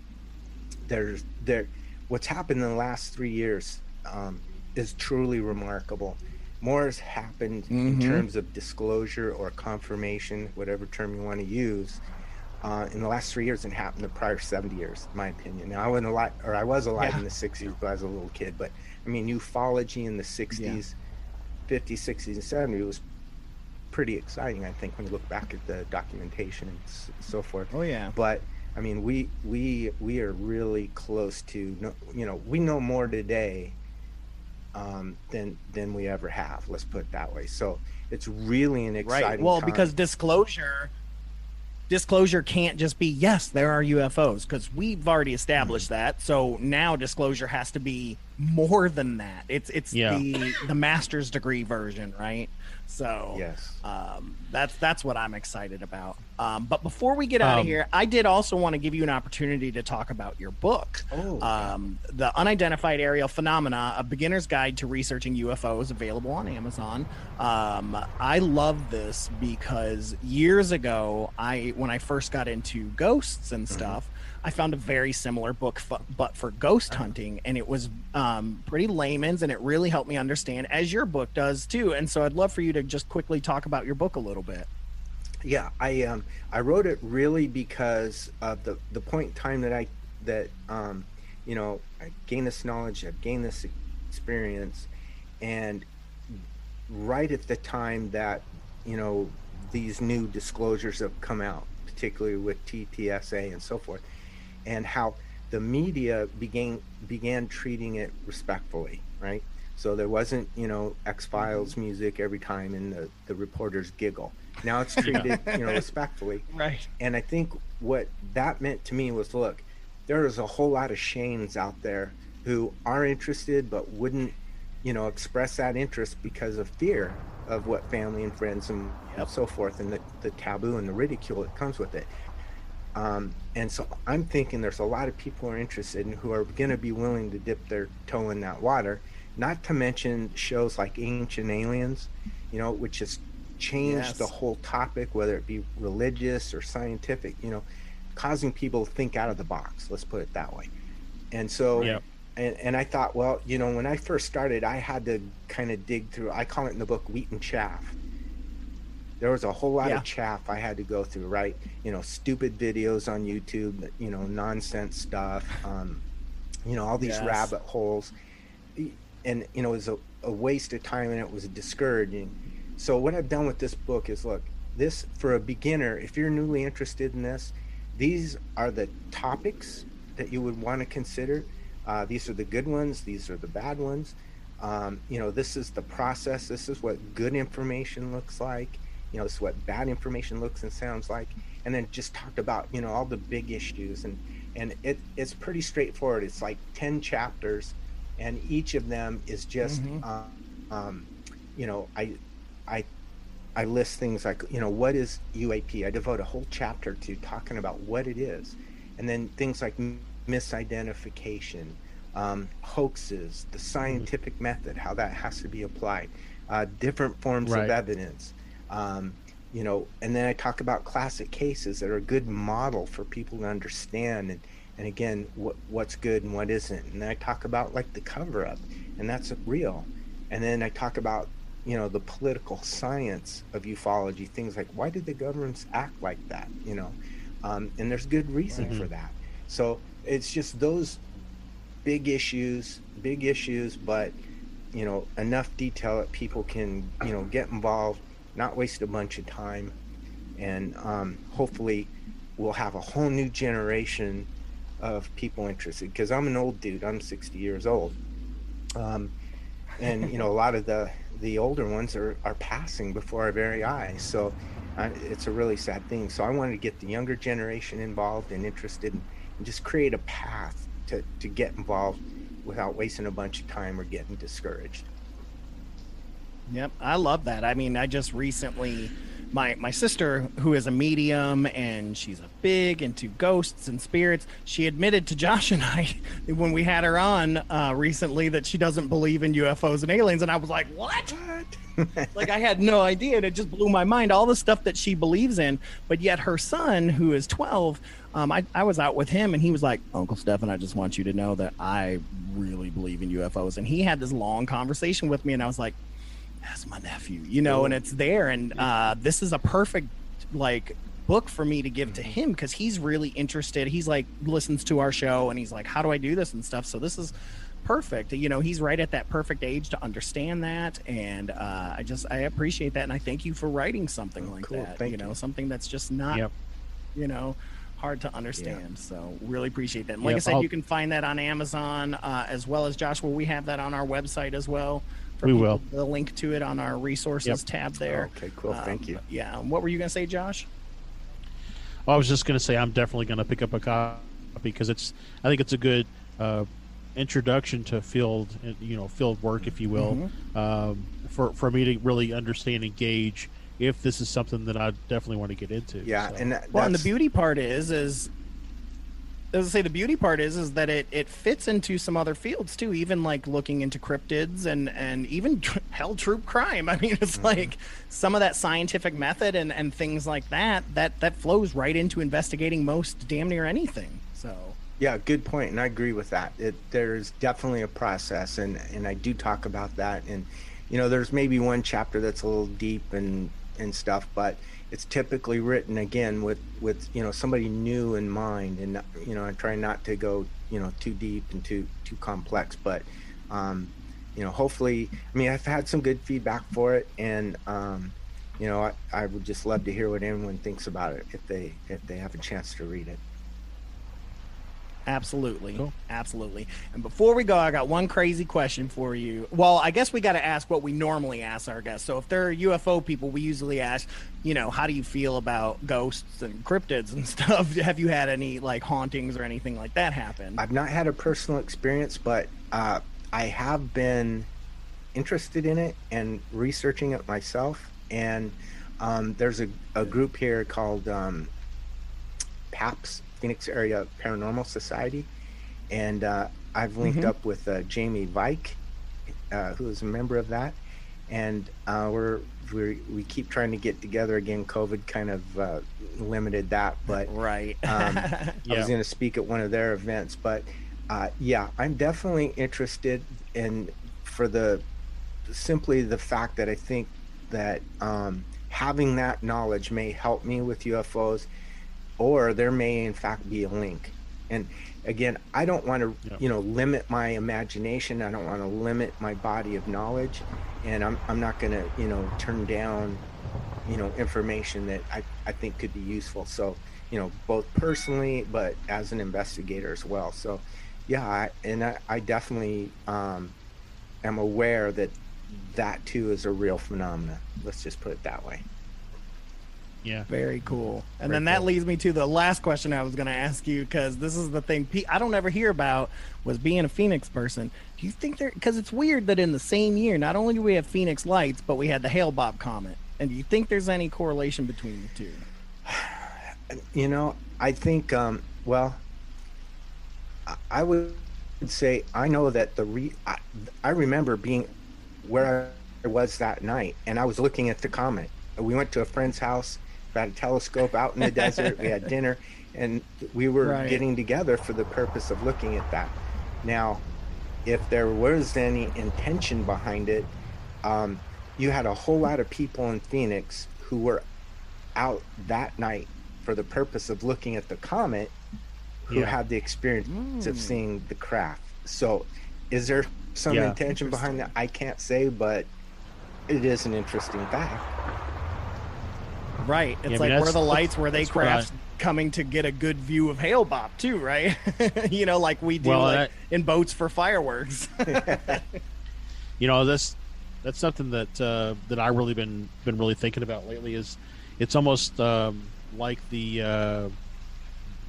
there's there what's happened in the last three years um, is truly remarkable more has happened in Mhm. terms of disclosure or confirmation whatever term you want to use uh, in the last three years than happened the prior 70 years, in my opinion. Now, I wasn't alive, or I was alive Yeah. in the 60s, but I was a little kid. But I mean, ufology in the 60s, 50s, 60s, and 70s was pretty exciting, I think, when you look back at the documentation and so forth. Oh yeah. But I mean, we we we are really close to, you know, we know more today um, than than we ever have. Let's put it that way. So it's really an exciting. Right. Well, time. because disclosure disclosure can't just be yes, there are UFOs because we've already established Mm-hmm. that. So now disclosure has to be more than that. It's it's Yeah. the the master's degree version, right? So yes. um, that's that's what I'm excited about. Um, but before we get out Um, of here, I did also want to give you an opportunity to talk about your book, Oh, um, "The Unidentified Aerial Phenomena: A Beginner's Guide to Researching UFOs," available on Amazon. Um, I love this because years ago, I when I first got into ghosts and stuff. I found a very similar book, fu- but for ghost hunting, and it was um, pretty layman's, and it really helped me understand, as your book does too. And so, I'd love for you to just quickly talk about your book a little bit. yeah i um i wrote it really because of the the point in time that i that um you know i gained this knowledge i've gained this experience and right at the time that you know these new disclosures have come out particularly with ttsa and so forth and how the media began began treating it respectfully right? So there wasn't you know x files mm-hmm. music every time and the the reporters giggle. Now it's [LAUGHS] treated you know respectfully. Right. and I think what that meant to me was look, there is a whole lot of Shanes out there who are interested but wouldn't, you know, express that interest because of fear of what family and friends and so forth and the, the taboo and the ridicule that comes with it. Um, and so I'm thinking there's a lot of people who are interested and who are going to be willing to dip their toe in that water. Not to mention shows like Ancient Aliens, you know, which has changed Yes. the whole topic, whether it be religious or scientific, you know, causing people to think out of the box. Let's put it that way. And so, Yep. and, and I thought, well, you know, when I first started, I had to kind of dig through, I call it in the book wheat and chaff. There was a whole lot Yeah. of chaff I had to go through, right? You know, stupid videos on YouTube, you know, nonsense stuff, um, you know, all these Yes. rabbit holes. And, you know, it was a, a waste of time and it was discouraging. So, what I've done with this book is look, this for a beginner, if you're newly interested in this, these are the topics that you would want to consider. Uh, these are the good ones, these are the bad ones. Um, you know, this is the process, this is what good information looks like you know, this is what bad information looks and sounds like, and then just talked about you know all the big issues and and it it's pretty straightforward. It's like ten chapters, and each of them is just um, um, you know I I I list things like you know what is UAP. I devote a whole chapter to talking about what it is, and then things like misidentification, um, hoaxes, the scientific method, how that has to be applied, uh, different forms Right. of evidence. Um, you know, and then I talk about classic cases that are a good model for people to understand, and and again, what what's good and what isn't. And then I talk about like the cover up, and that's real. And then I talk about you know the political science of ufology, things like why did the governments act like that? You know, um, and there's good reason for that. So it's just those big issues, big issues, but you know enough detail that people can you know get involved, not waste a bunch of time, and um, hopefully we'll have a whole new generation of people interested. Because I'm an old dude, I'm 60 years old, um, and you know a lot of the the older ones are are passing before our very eyes. So. Uh, it's a really sad thing. So I wanted to get the younger generation involved and interested, and, and just create a path to, to get involved without wasting a bunch of time or getting discouraged. Yep, I love that. I mean, I just recently my my sister who is a medium and she's a big into ghosts and spirits she admitted to josh and i [LAUGHS] when we had her on uh, recently that she doesn't believe in ufos and aliens and i was like what? Like i had no idea and it just blew my mind all the stuff that she believes in. But yet her son who is 12 um, I, I was out with him and he was like uncle stefan i just want you to know that i really believe in ufos and he had this long conversation with me and i was like that's my nephew you know and it's there. And uh, this is a perfect like book for me to give to him because he's really interested. He's like listens to our show and he's like how do i do this and stuff? So this is perfect. You know he's right at that perfect age to understand that. And uh, i just i appreciate that and i thank you for writing something like cool. that Thank you know you. something that's just not Yep. you know hard to understand. So really appreciate that. And like i said I'll- you can find that on amazon uh, as well as josh will we have that on our website as well We will. the link to it on our resources Yep. tab there Okay, cool. Thank you. yeah what were you gonna say josh I was just going to say I'm definitely going to pick up a copy because it's I think it's a good uh, introduction to field you know field work if you will Mm-hmm. um, for for me to really understand and gauge if this is something that I definitely want to get into. Yeah, So- and that, Well, and the beauty part is, is as I say, the beauty part is, is that it, it fits into some other fields too. Even like looking into cryptids and and even tr- [LAUGHS] hell troop crime. [LAUGHS] I mean, it's mm-hmm. like some of that scientific method and and things like that that that flows right into investigating most damn near anything. So Yeah, good point, and I agree with that. It, there's definitely a process, and and I do talk about that. And you know, there's maybe one chapter that's a little deep and and stuff, but it's typically written again with with you know somebody new in mind, and you know, I try not to go you know too deep and too too complex, but um, you know, hopefully, I mean, I've had some good feedback for it, and um, you know, I, I would just love to hear what anyone thinks about it if they if they have a chance to read it. Absolutely. Cool. Absolutely. And before we go, I got one crazy question for you. Well, I guess we got to ask what we normally ask our guests. So if they're UFO people, we usually ask, you know, how do you feel about ghosts and cryptids and [LAUGHS] stuff? Have you had any like hauntings or anything like that happen? I've not had a personal experience, but uh, I have been interested in it and researching it myself. And um, there's a, a group here called um, PAPS, Phoenix Area Paranormal Society. And uh, I've linked up with uh, Jamie Vike, uh, who is a member of that. And uh, we're, we're, we keep trying to get together again. COVID kind of uh, limited that, but right. um, I [LAUGHS] Yeah. was going to speak at one of their events, but uh, yeah, I'm definitely interested in for the simply the fact that I think that um, having that knowledge may help me with UFOs, or there may in fact be a link. And again, I don't want to, Yeah. you know, limit my imagination. I don't want to limit my body of knowledge, and I'm I'm not going to, you know, turn down, you know, information that I I think could be useful. So, you know, both personally, but as an investigator as well. So, yeah, I, and I, I definitely um, am aware that that too is a real phenomena. Let's just put it that way. Yeah. Very cool. And Very then that cool. leads me to the last question I was going to ask you because this is the thing Pe- I don't ever hear about was being a Phoenix person. Do you think there? Because it's weird that in the same year, not only do we have Phoenix Lights, but we had the Hale-Bopp comet. And do you think there's any correlation between the two? [SIGHS] You know, I think, um, well, I- I would say I know that the re I, I remember being where I was that night, and I was looking at the comet. We went to a friend's house, we had a telescope out in the desert. We had dinner, and we were Right. getting together for the purpose of looking at that. Now, if there was any intention behind it, um, you had a whole lot of people in Phoenix who were out that night for the purpose of looking at the comet who Yeah. had the experience of seeing the craft. So, is there some Yeah. intention behind that? I can't say, but it is an interesting fact. Right. It's mean, like where the lights were they that's what I- crafts coming to get a good view of Hale-Bopp too, right? [LAUGHS] you know, like we do Well, like, that- in boats for fireworks. [LAUGHS] you know that's that's something that uh, that I really been been really thinking about lately. Is it's almost um, like the uh,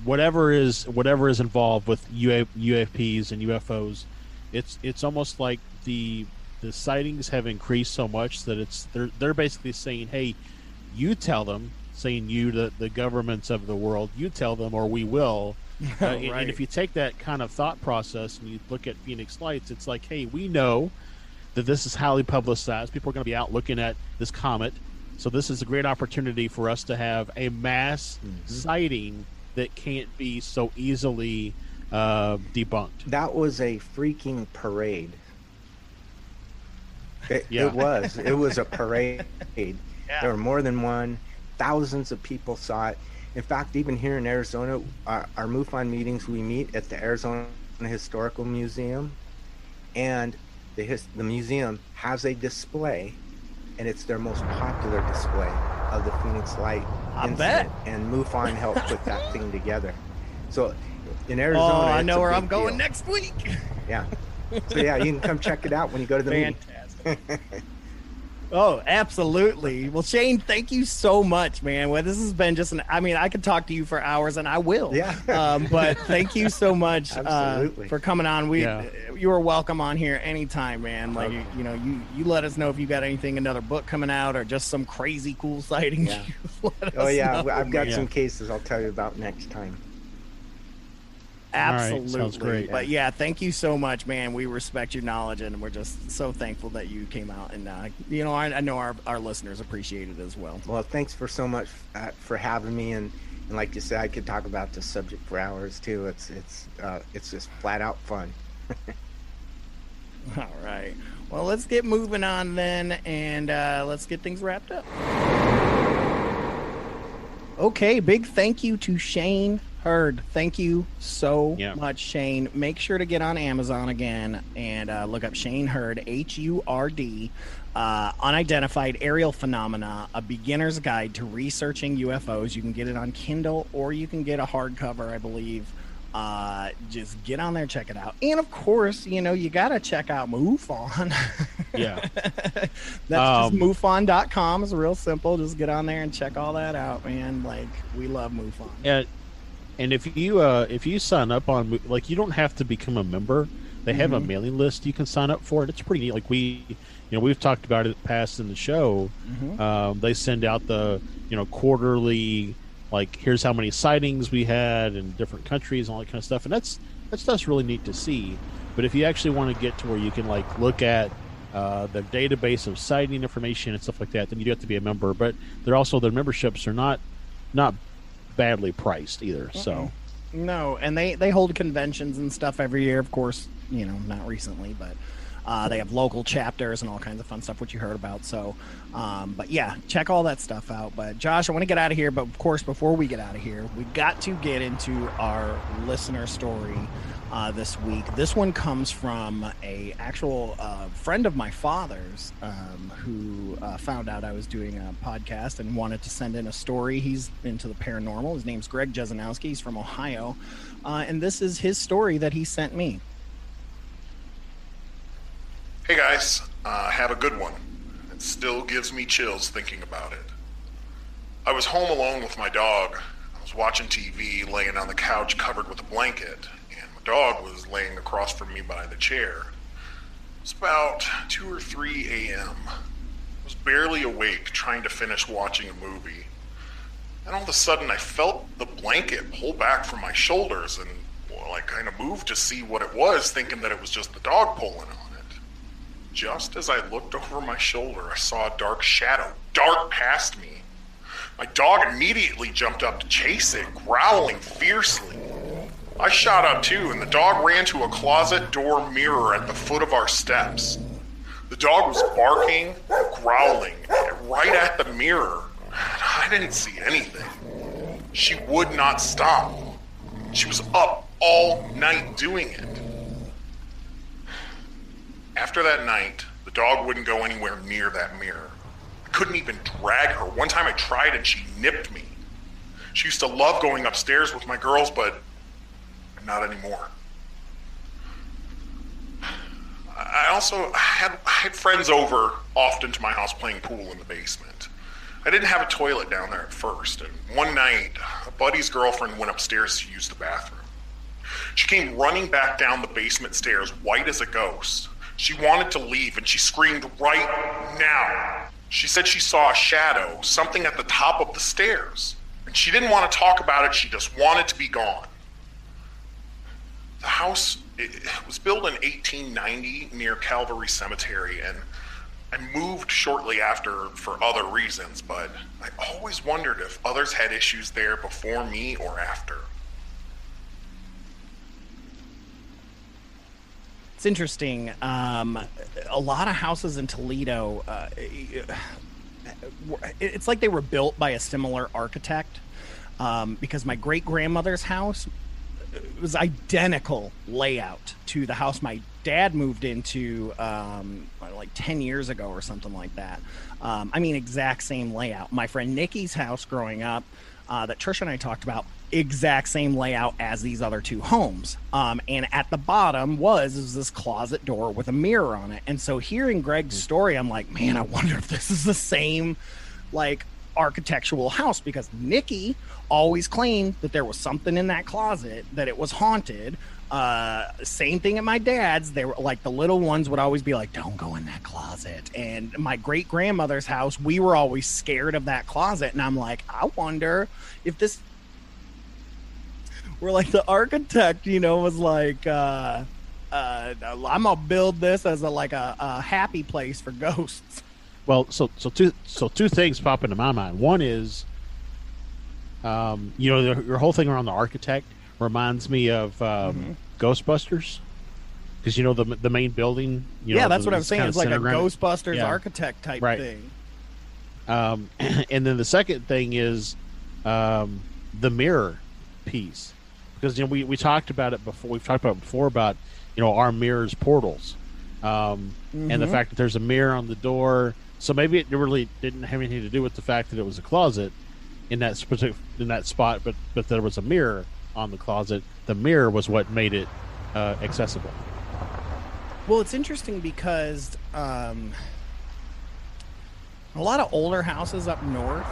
whatever is whatever is involved with UA, UFPs and UFOs. It's it's almost like the the sightings have increased so much that it's they're they're basically saying, hey, you tell them, saying you the the governments of the world, you tell them or we will. [LAUGHS] Uh, and- Right. And if you take that kind of thought process and you look at Phoenix Lights, it's like, hey, we know that this is highly publicized. People are going to be out looking at this comet. So this is a great opportunity for us to have a mass sighting that can't be so easily uh, debunked. That was a freaking parade. It, Yeah. it was. It was a [LAUGHS] parade. There were more than one. Thousands of people saw it. In fact, even here in Arizona, our, our MUFON meetings, we meet at the Arizona Historical Museum, and the his, the museum has a display, and it's their most popular display of the Phoenix Light I incident. bet. And MUFON helped put that [LAUGHS] thing together. So, in Arizona, oh, Arizona, I know where I'm going deal. next week. Yeah. So yeah, you can come check it out when you go to the [LAUGHS] meeting. [LAUGHS] Fantastic. oh, absolutely. Well, Shane, thank you so much, man. Well, this has been just an, I mean, I could talk to you for hours and I will. Yeah. [LAUGHS] Um, but thank you so much uh, for coming on. We, Yeah. you are welcome on here anytime, man. Like, you, you know, you, you let us know if you got anything, another book coming out or just some crazy cool sightings. Yeah. [LAUGHS] Oh yeah, know, I've got Yeah. some cases I'll tell you about next time. Right, Absolutely. sounds great. But yeah, thank you so much, man. We respect your knowledge and we're just so thankful that you came out. And, uh, you know, I, I know our, our listeners appreciate it as well. Well, thanks for so much uh, for having me, and, and like you said, I could talk about this subject for hours too. It's it's uh, it's just flat out fun. [LAUGHS] All right. Well, let's get moving on then and uh, let's get things wrapped up. Okay, big thank you to Shane Hurd. Thank you so Yeah. much, Shane. Make sure to get on Amazon again and uh, look up Shane Hurd, H U R D, uh, Unidentified Aerial Phenomena, a beginner's guide to researching UFOs. You can get it on Kindle or you can get a hardcover, I believe. Uh, just get on there, check it out. And of course, you know, you got to check out MUFON. [LAUGHS] Yeah. That's Um, just MUFON.com. It's real simple. Just get on there and check all that out, man. Like, we love MUFON. and, and if you uh, if you sign up on like you don't have to become a member. They have a mailing list you can sign up for. and It's pretty neat. Like we, you know, we've talked about it past in the show. Um, they send out the you know quarterly like here's how many sightings we had in different countries and all that kind of stuff. And that's that stuff's really neat to see. But if you actually want to get to where you can like look at uh, the database of sighting information and stuff like that, then you do have to be a member. But they're also their memberships are not not badly priced either. So No, and they they hold conventions and stuff every year. Of course, you know, not recently, but Uh, they have local chapters and all kinds of fun stuff, which you heard about. So, um, but yeah, check all that stuff out. But Josh, I want to get out of here. But of course, before we get out of here, we got to get into our listener story uh, this week. This one comes from a actual uh, friend of my father's um, who uh, found out I was doing a podcast and wanted to send in a story. He's into the paranormal. His name's Greg Jezanowski. He's from Ohio, uh, and this is his story that he sent me. Hey guys, uh, have a good one. It still gives me chills thinking about it. I was home alone with my dog. I was watching TV, laying on the couch covered with a blanket, dog was laying across from me by the chair. It was about 2 or 3 a.m. I was barely awake trying to finish watching a movie. And all of a sudden, I felt the blanket pull back from my shoulders, and well, I kind of moved to see what it was, thinking that it was just the dog pulling on it. Just as I looked over my shoulder, I saw a dark shadow dart past me. My dog immediately jumped up to chase it, growling fiercely. I shot up too, and the dog ran to a closet door mirror at the foot of our steps. The dog was barking growling right at the mirror. I didn't see anything. She would not stop. She was up all night doing it. After that night, the dog wouldn't go anywhere near that mirror. I couldn't even drag her. One time I tried and she nipped me. She used to love going upstairs with my girls, but not anymore. I also had, had friends over often to my house playing pool in the basement. I didn't have a toilet down there at first, and one night, a buddy's girlfriend went upstairs to use the bathroom. She came running back down the basement stairs, white as a ghost. She wanted to leave, and she screamed, Right now! She said she saw a shadow, something at the top of the stairs. And she didn't want to talk about it, she just wanted to be gone. The house was built in 1890 near Calvary Cemetery, and I moved shortly after for other reasons, but I always wondered if others had issues there before me or after. It's interesting. Um, a lot of houses in Toledo, uh, it's like they were built by a similar architect. Um, because my great grandmother's house was identical layout to the house my dad moved into um, like 10 years ago or something like that. Um, I mean, exact same layout. My friend Nikki's house growing up, uh, that Trisha and I talked about, exact same layout as these other two homes. Um, and at the bottom was, was this closet door with a mirror on it. And so hearing Greg's story, I'm like, man, I wonder if this is the same like architectural house because Nikki always claimed that there was something in that closet that it was haunted. Uh, same thing at my dad's. They were like the little ones would always be like, "Don't go in that closet." And my great grandmother's house, we were always scared of that closet. And I'm like, I wonder if this. We're like the architect, you know, was like, uh, uh, "I'm gonna build this as a like a, a happy place for ghosts." Well, so so two so two things pop into my mind. One is, um, you know, the, your whole thing around the architect reminds me of um, mm-hmm. Ghostbusters, because you know the the main building. You yeah, know, that's the, what I'm saying. It's like a Ghostbusters yeah. architect type right. thing. Um, [CLEARS THROAT] and then the second thing is um, the mirror piece, because you know we, we talked about it before. We've talked about before about you know our mirrors portals, um, mm-hmm. and the fact that there's a mirror on the door so maybe it really didn't have anything to do with the fact that it was a closet in that specific in that spot, but but there was a mirror on the closet. The mirror was what made it uh, accessible. Well, it's interesting because um, a lot of older houses up north,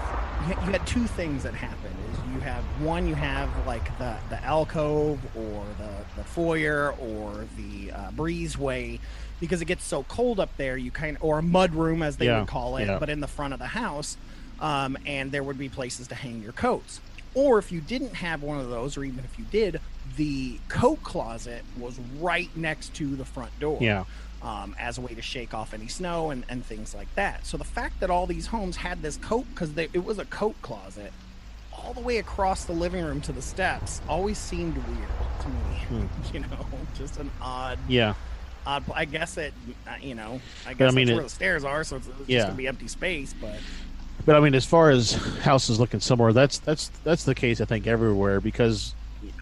you, you had two things that happened. Is you have one, you have like the the alcove or the the foyer or the uh, breezeway because it gets so cold up there. You kind of, or a mud room as they Yeah, would call it, yeah. but in the front of the house, um, and there would be places to hang your coats. Or if you didn't have one of those, or even if you did, the coat closet was right next to the front door. Yeah. Um, as a way to shake off any snow and, and things like that. So the fact that all these homes had this coat, because it was a coat closet, all the way across the living room to the steps, always seemed weird to me. [LAUGHS] You know, [LAUGHS] just an odd Yeah. odd. I guess it. uh, You know. I But, I guess mean, that's it- where the stairs are, so it's, it's Yeah. just gonna be empty space. But But I mean, as far as houses looking somewhere, that's that's that's the case. I think everywhere because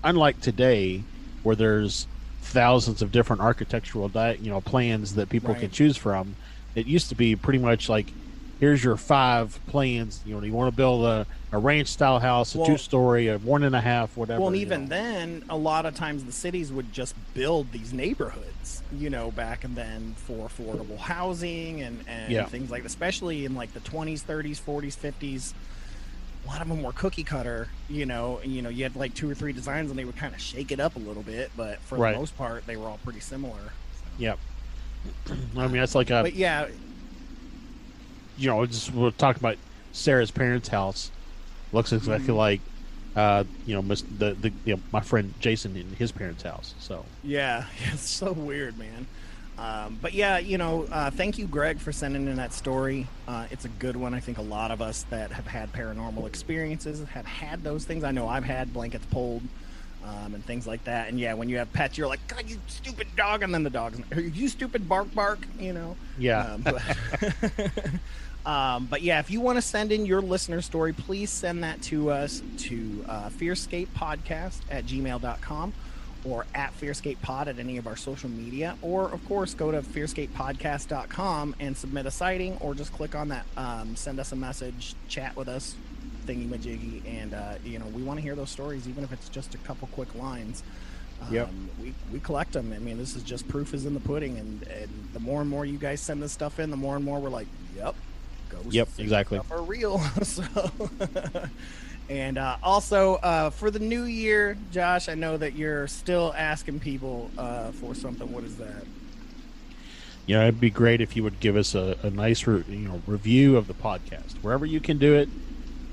unlike today, where there's thousands of different architectural di- you know plans that people can choose from, it used to be pretty much like here's your five plans. You know, you want to build a, a ranch style house, a Well- two story, a one and a half, whatever. well, and even know. then, a lot of times the cities would just build these neighborhoods. You know, back and then for affordable housing and and Yeah. things like, that, especially in like the 20s, 30s, 40s, 50s. A lot of them were cookie cutter, you know. And, you know, you had like two or three designs, and they would kind of shake it up a little bit, but for Right. the most part, they were all pretty similar. Yep. [CLEARS THROAT] I mean, that's like a But yeah, you know, just we're talking about Sarah's parents' house. Looks exactly Mm-hmm. like, uh, you know, the the you know, my friend Jason in his parents' house. So Yeah, [LAUGHS] it's so weird, man. Um, but yeah, you know, uh, thank you, Greg, for sending in that story. Uh, it's a good one. I think a lot of us that have had paranormal experiences have had those things. I know I've had blankets pulled um, and things like that. And yeah, when you have pets, you're like, God, you stupid dog, and then the dog's, you stupid bark bark, you know. Yeah. Um, but, [LAUGHS] [LAUGHS] um, but yeah, if you want to send in your listener story, please send that to us to uh, fearscapepodcast at gmail.com or at fearscapepod at any of our social media. Or, of course, go to fearscapepodcast.com and submit a sighting or just click on that, um, send us a message, chat with us, thingy majiggy. And, uh, you know, we want to hear those stories, even if it's just a couple quick lines. Um, Yep. we, we collect them. I mean, this is just proof is in the pudding. And, and the more and more you guys send this stuff in, the more and more we're like, yep, ghosts Yep, exactly. are real. [LAUGHS] so, [LAUGHS] and uh, also uh, for the new year, Josh, I know that you're still asking people uh, for something. What is that? you know, it'd be great if you would give us a, a nice re- you know review of the podcast wherever you can do it.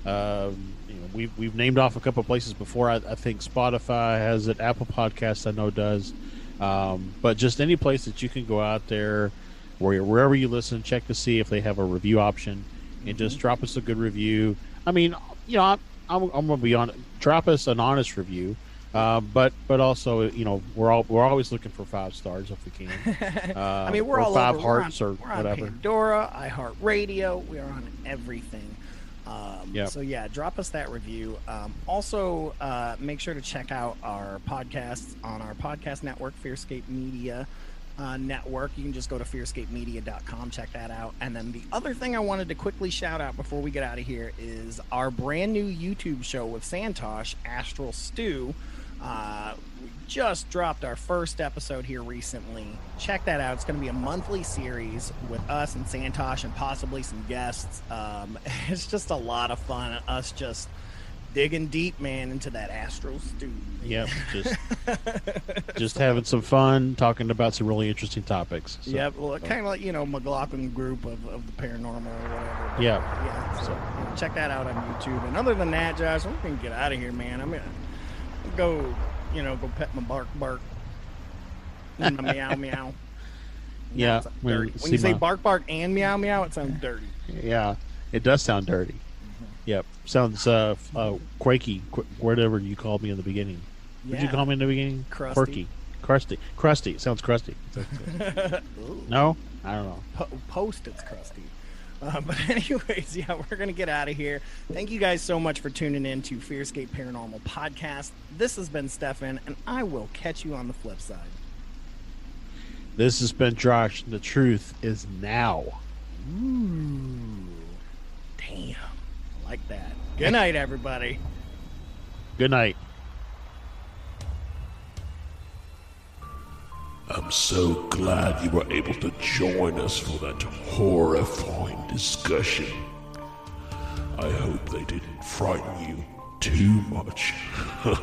Um, you know, we've we've named off a couple places before. I, I think Spotify has it. Apple Podcasts I know does. Um, but just any place that you can go out there, where wherever you listen, check to see if they have a review option, and just drop us a good review. I mean, you know, I'm, I'm, I'm gonna be on. Drop us an honest review. Uh, but but also you know we're all we're always looking for five stars if we can. [LAUGHS] Uh, I mean, we're all five over. Hearts on, or whatever. Pandora, iHeartRadio. We are on everything. Um, Yep. So yeah, drop us that review. Um, also, uh, make sure to check out our podcasts on our podcast network, Fearscape Media uh, Network. You can just go to fearscapemedia.com, check that out. And then the other thing I wanted to quickly shout out before we get out of here is our brand new YouTube show with Santosh, Astral Stew. Uh, we just dropped our first episode here recently. Check that out. It's going to be a monthly series with us and Santosh and possibly some guests. Um, [LAUGHS] it's just a lot of fun. Us just digging deep, man, into that astral stew. Yep, just [LAUGHS] just having some fun, talking about some really interesting topics. So, Yep. Well, kind of like you know McLaughlin group of, of the paranormal or whatever. But, Yeah. Yeah. So you know, check that out on YouTube. And other than that, Josh, we can get out of here, man. I'm gonna go, you know, go pet my bark bark, and my meow [LAUGHS] meow. Yeah, when- When you say my- bark bark and meow meow, it sounds dirty. Yeah, it does sound dirty. Yep, sounds uh, f- uh quaky, qu- whatever you called me in the beginning. What'd you call me in the beginning? Crusty. Quirky, crusty, crusty. It sounds crusty. [LAUGHS] no, I don't know. Po- post it's crusty. Uh, but [LAUGHS] anyways, yeah, we're gonna get out of here. Thank you guys so much for tuning in to Fearscape Paranormal Podcast. This has been Stefan, and I will catch you on the flip side. This has been Josh. The truth is now. Ooh, damn, I like that. Good night, everybody. Good night. I'm so glad you were able to join us for that horrifying discussion. I hope they didn't frighten you too much. [LAUGHS]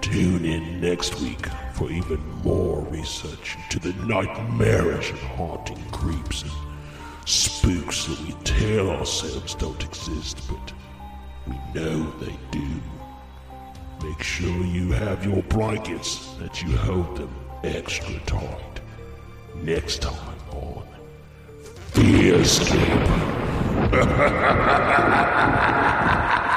Tune in next week for even more research into the nightmarish and haunting creeps and spooks that we tell ourselves don't exist, but we know they do. Make sure you have your blankets that you hold them extra tight. Next time on Fearscape. [LAUGHS]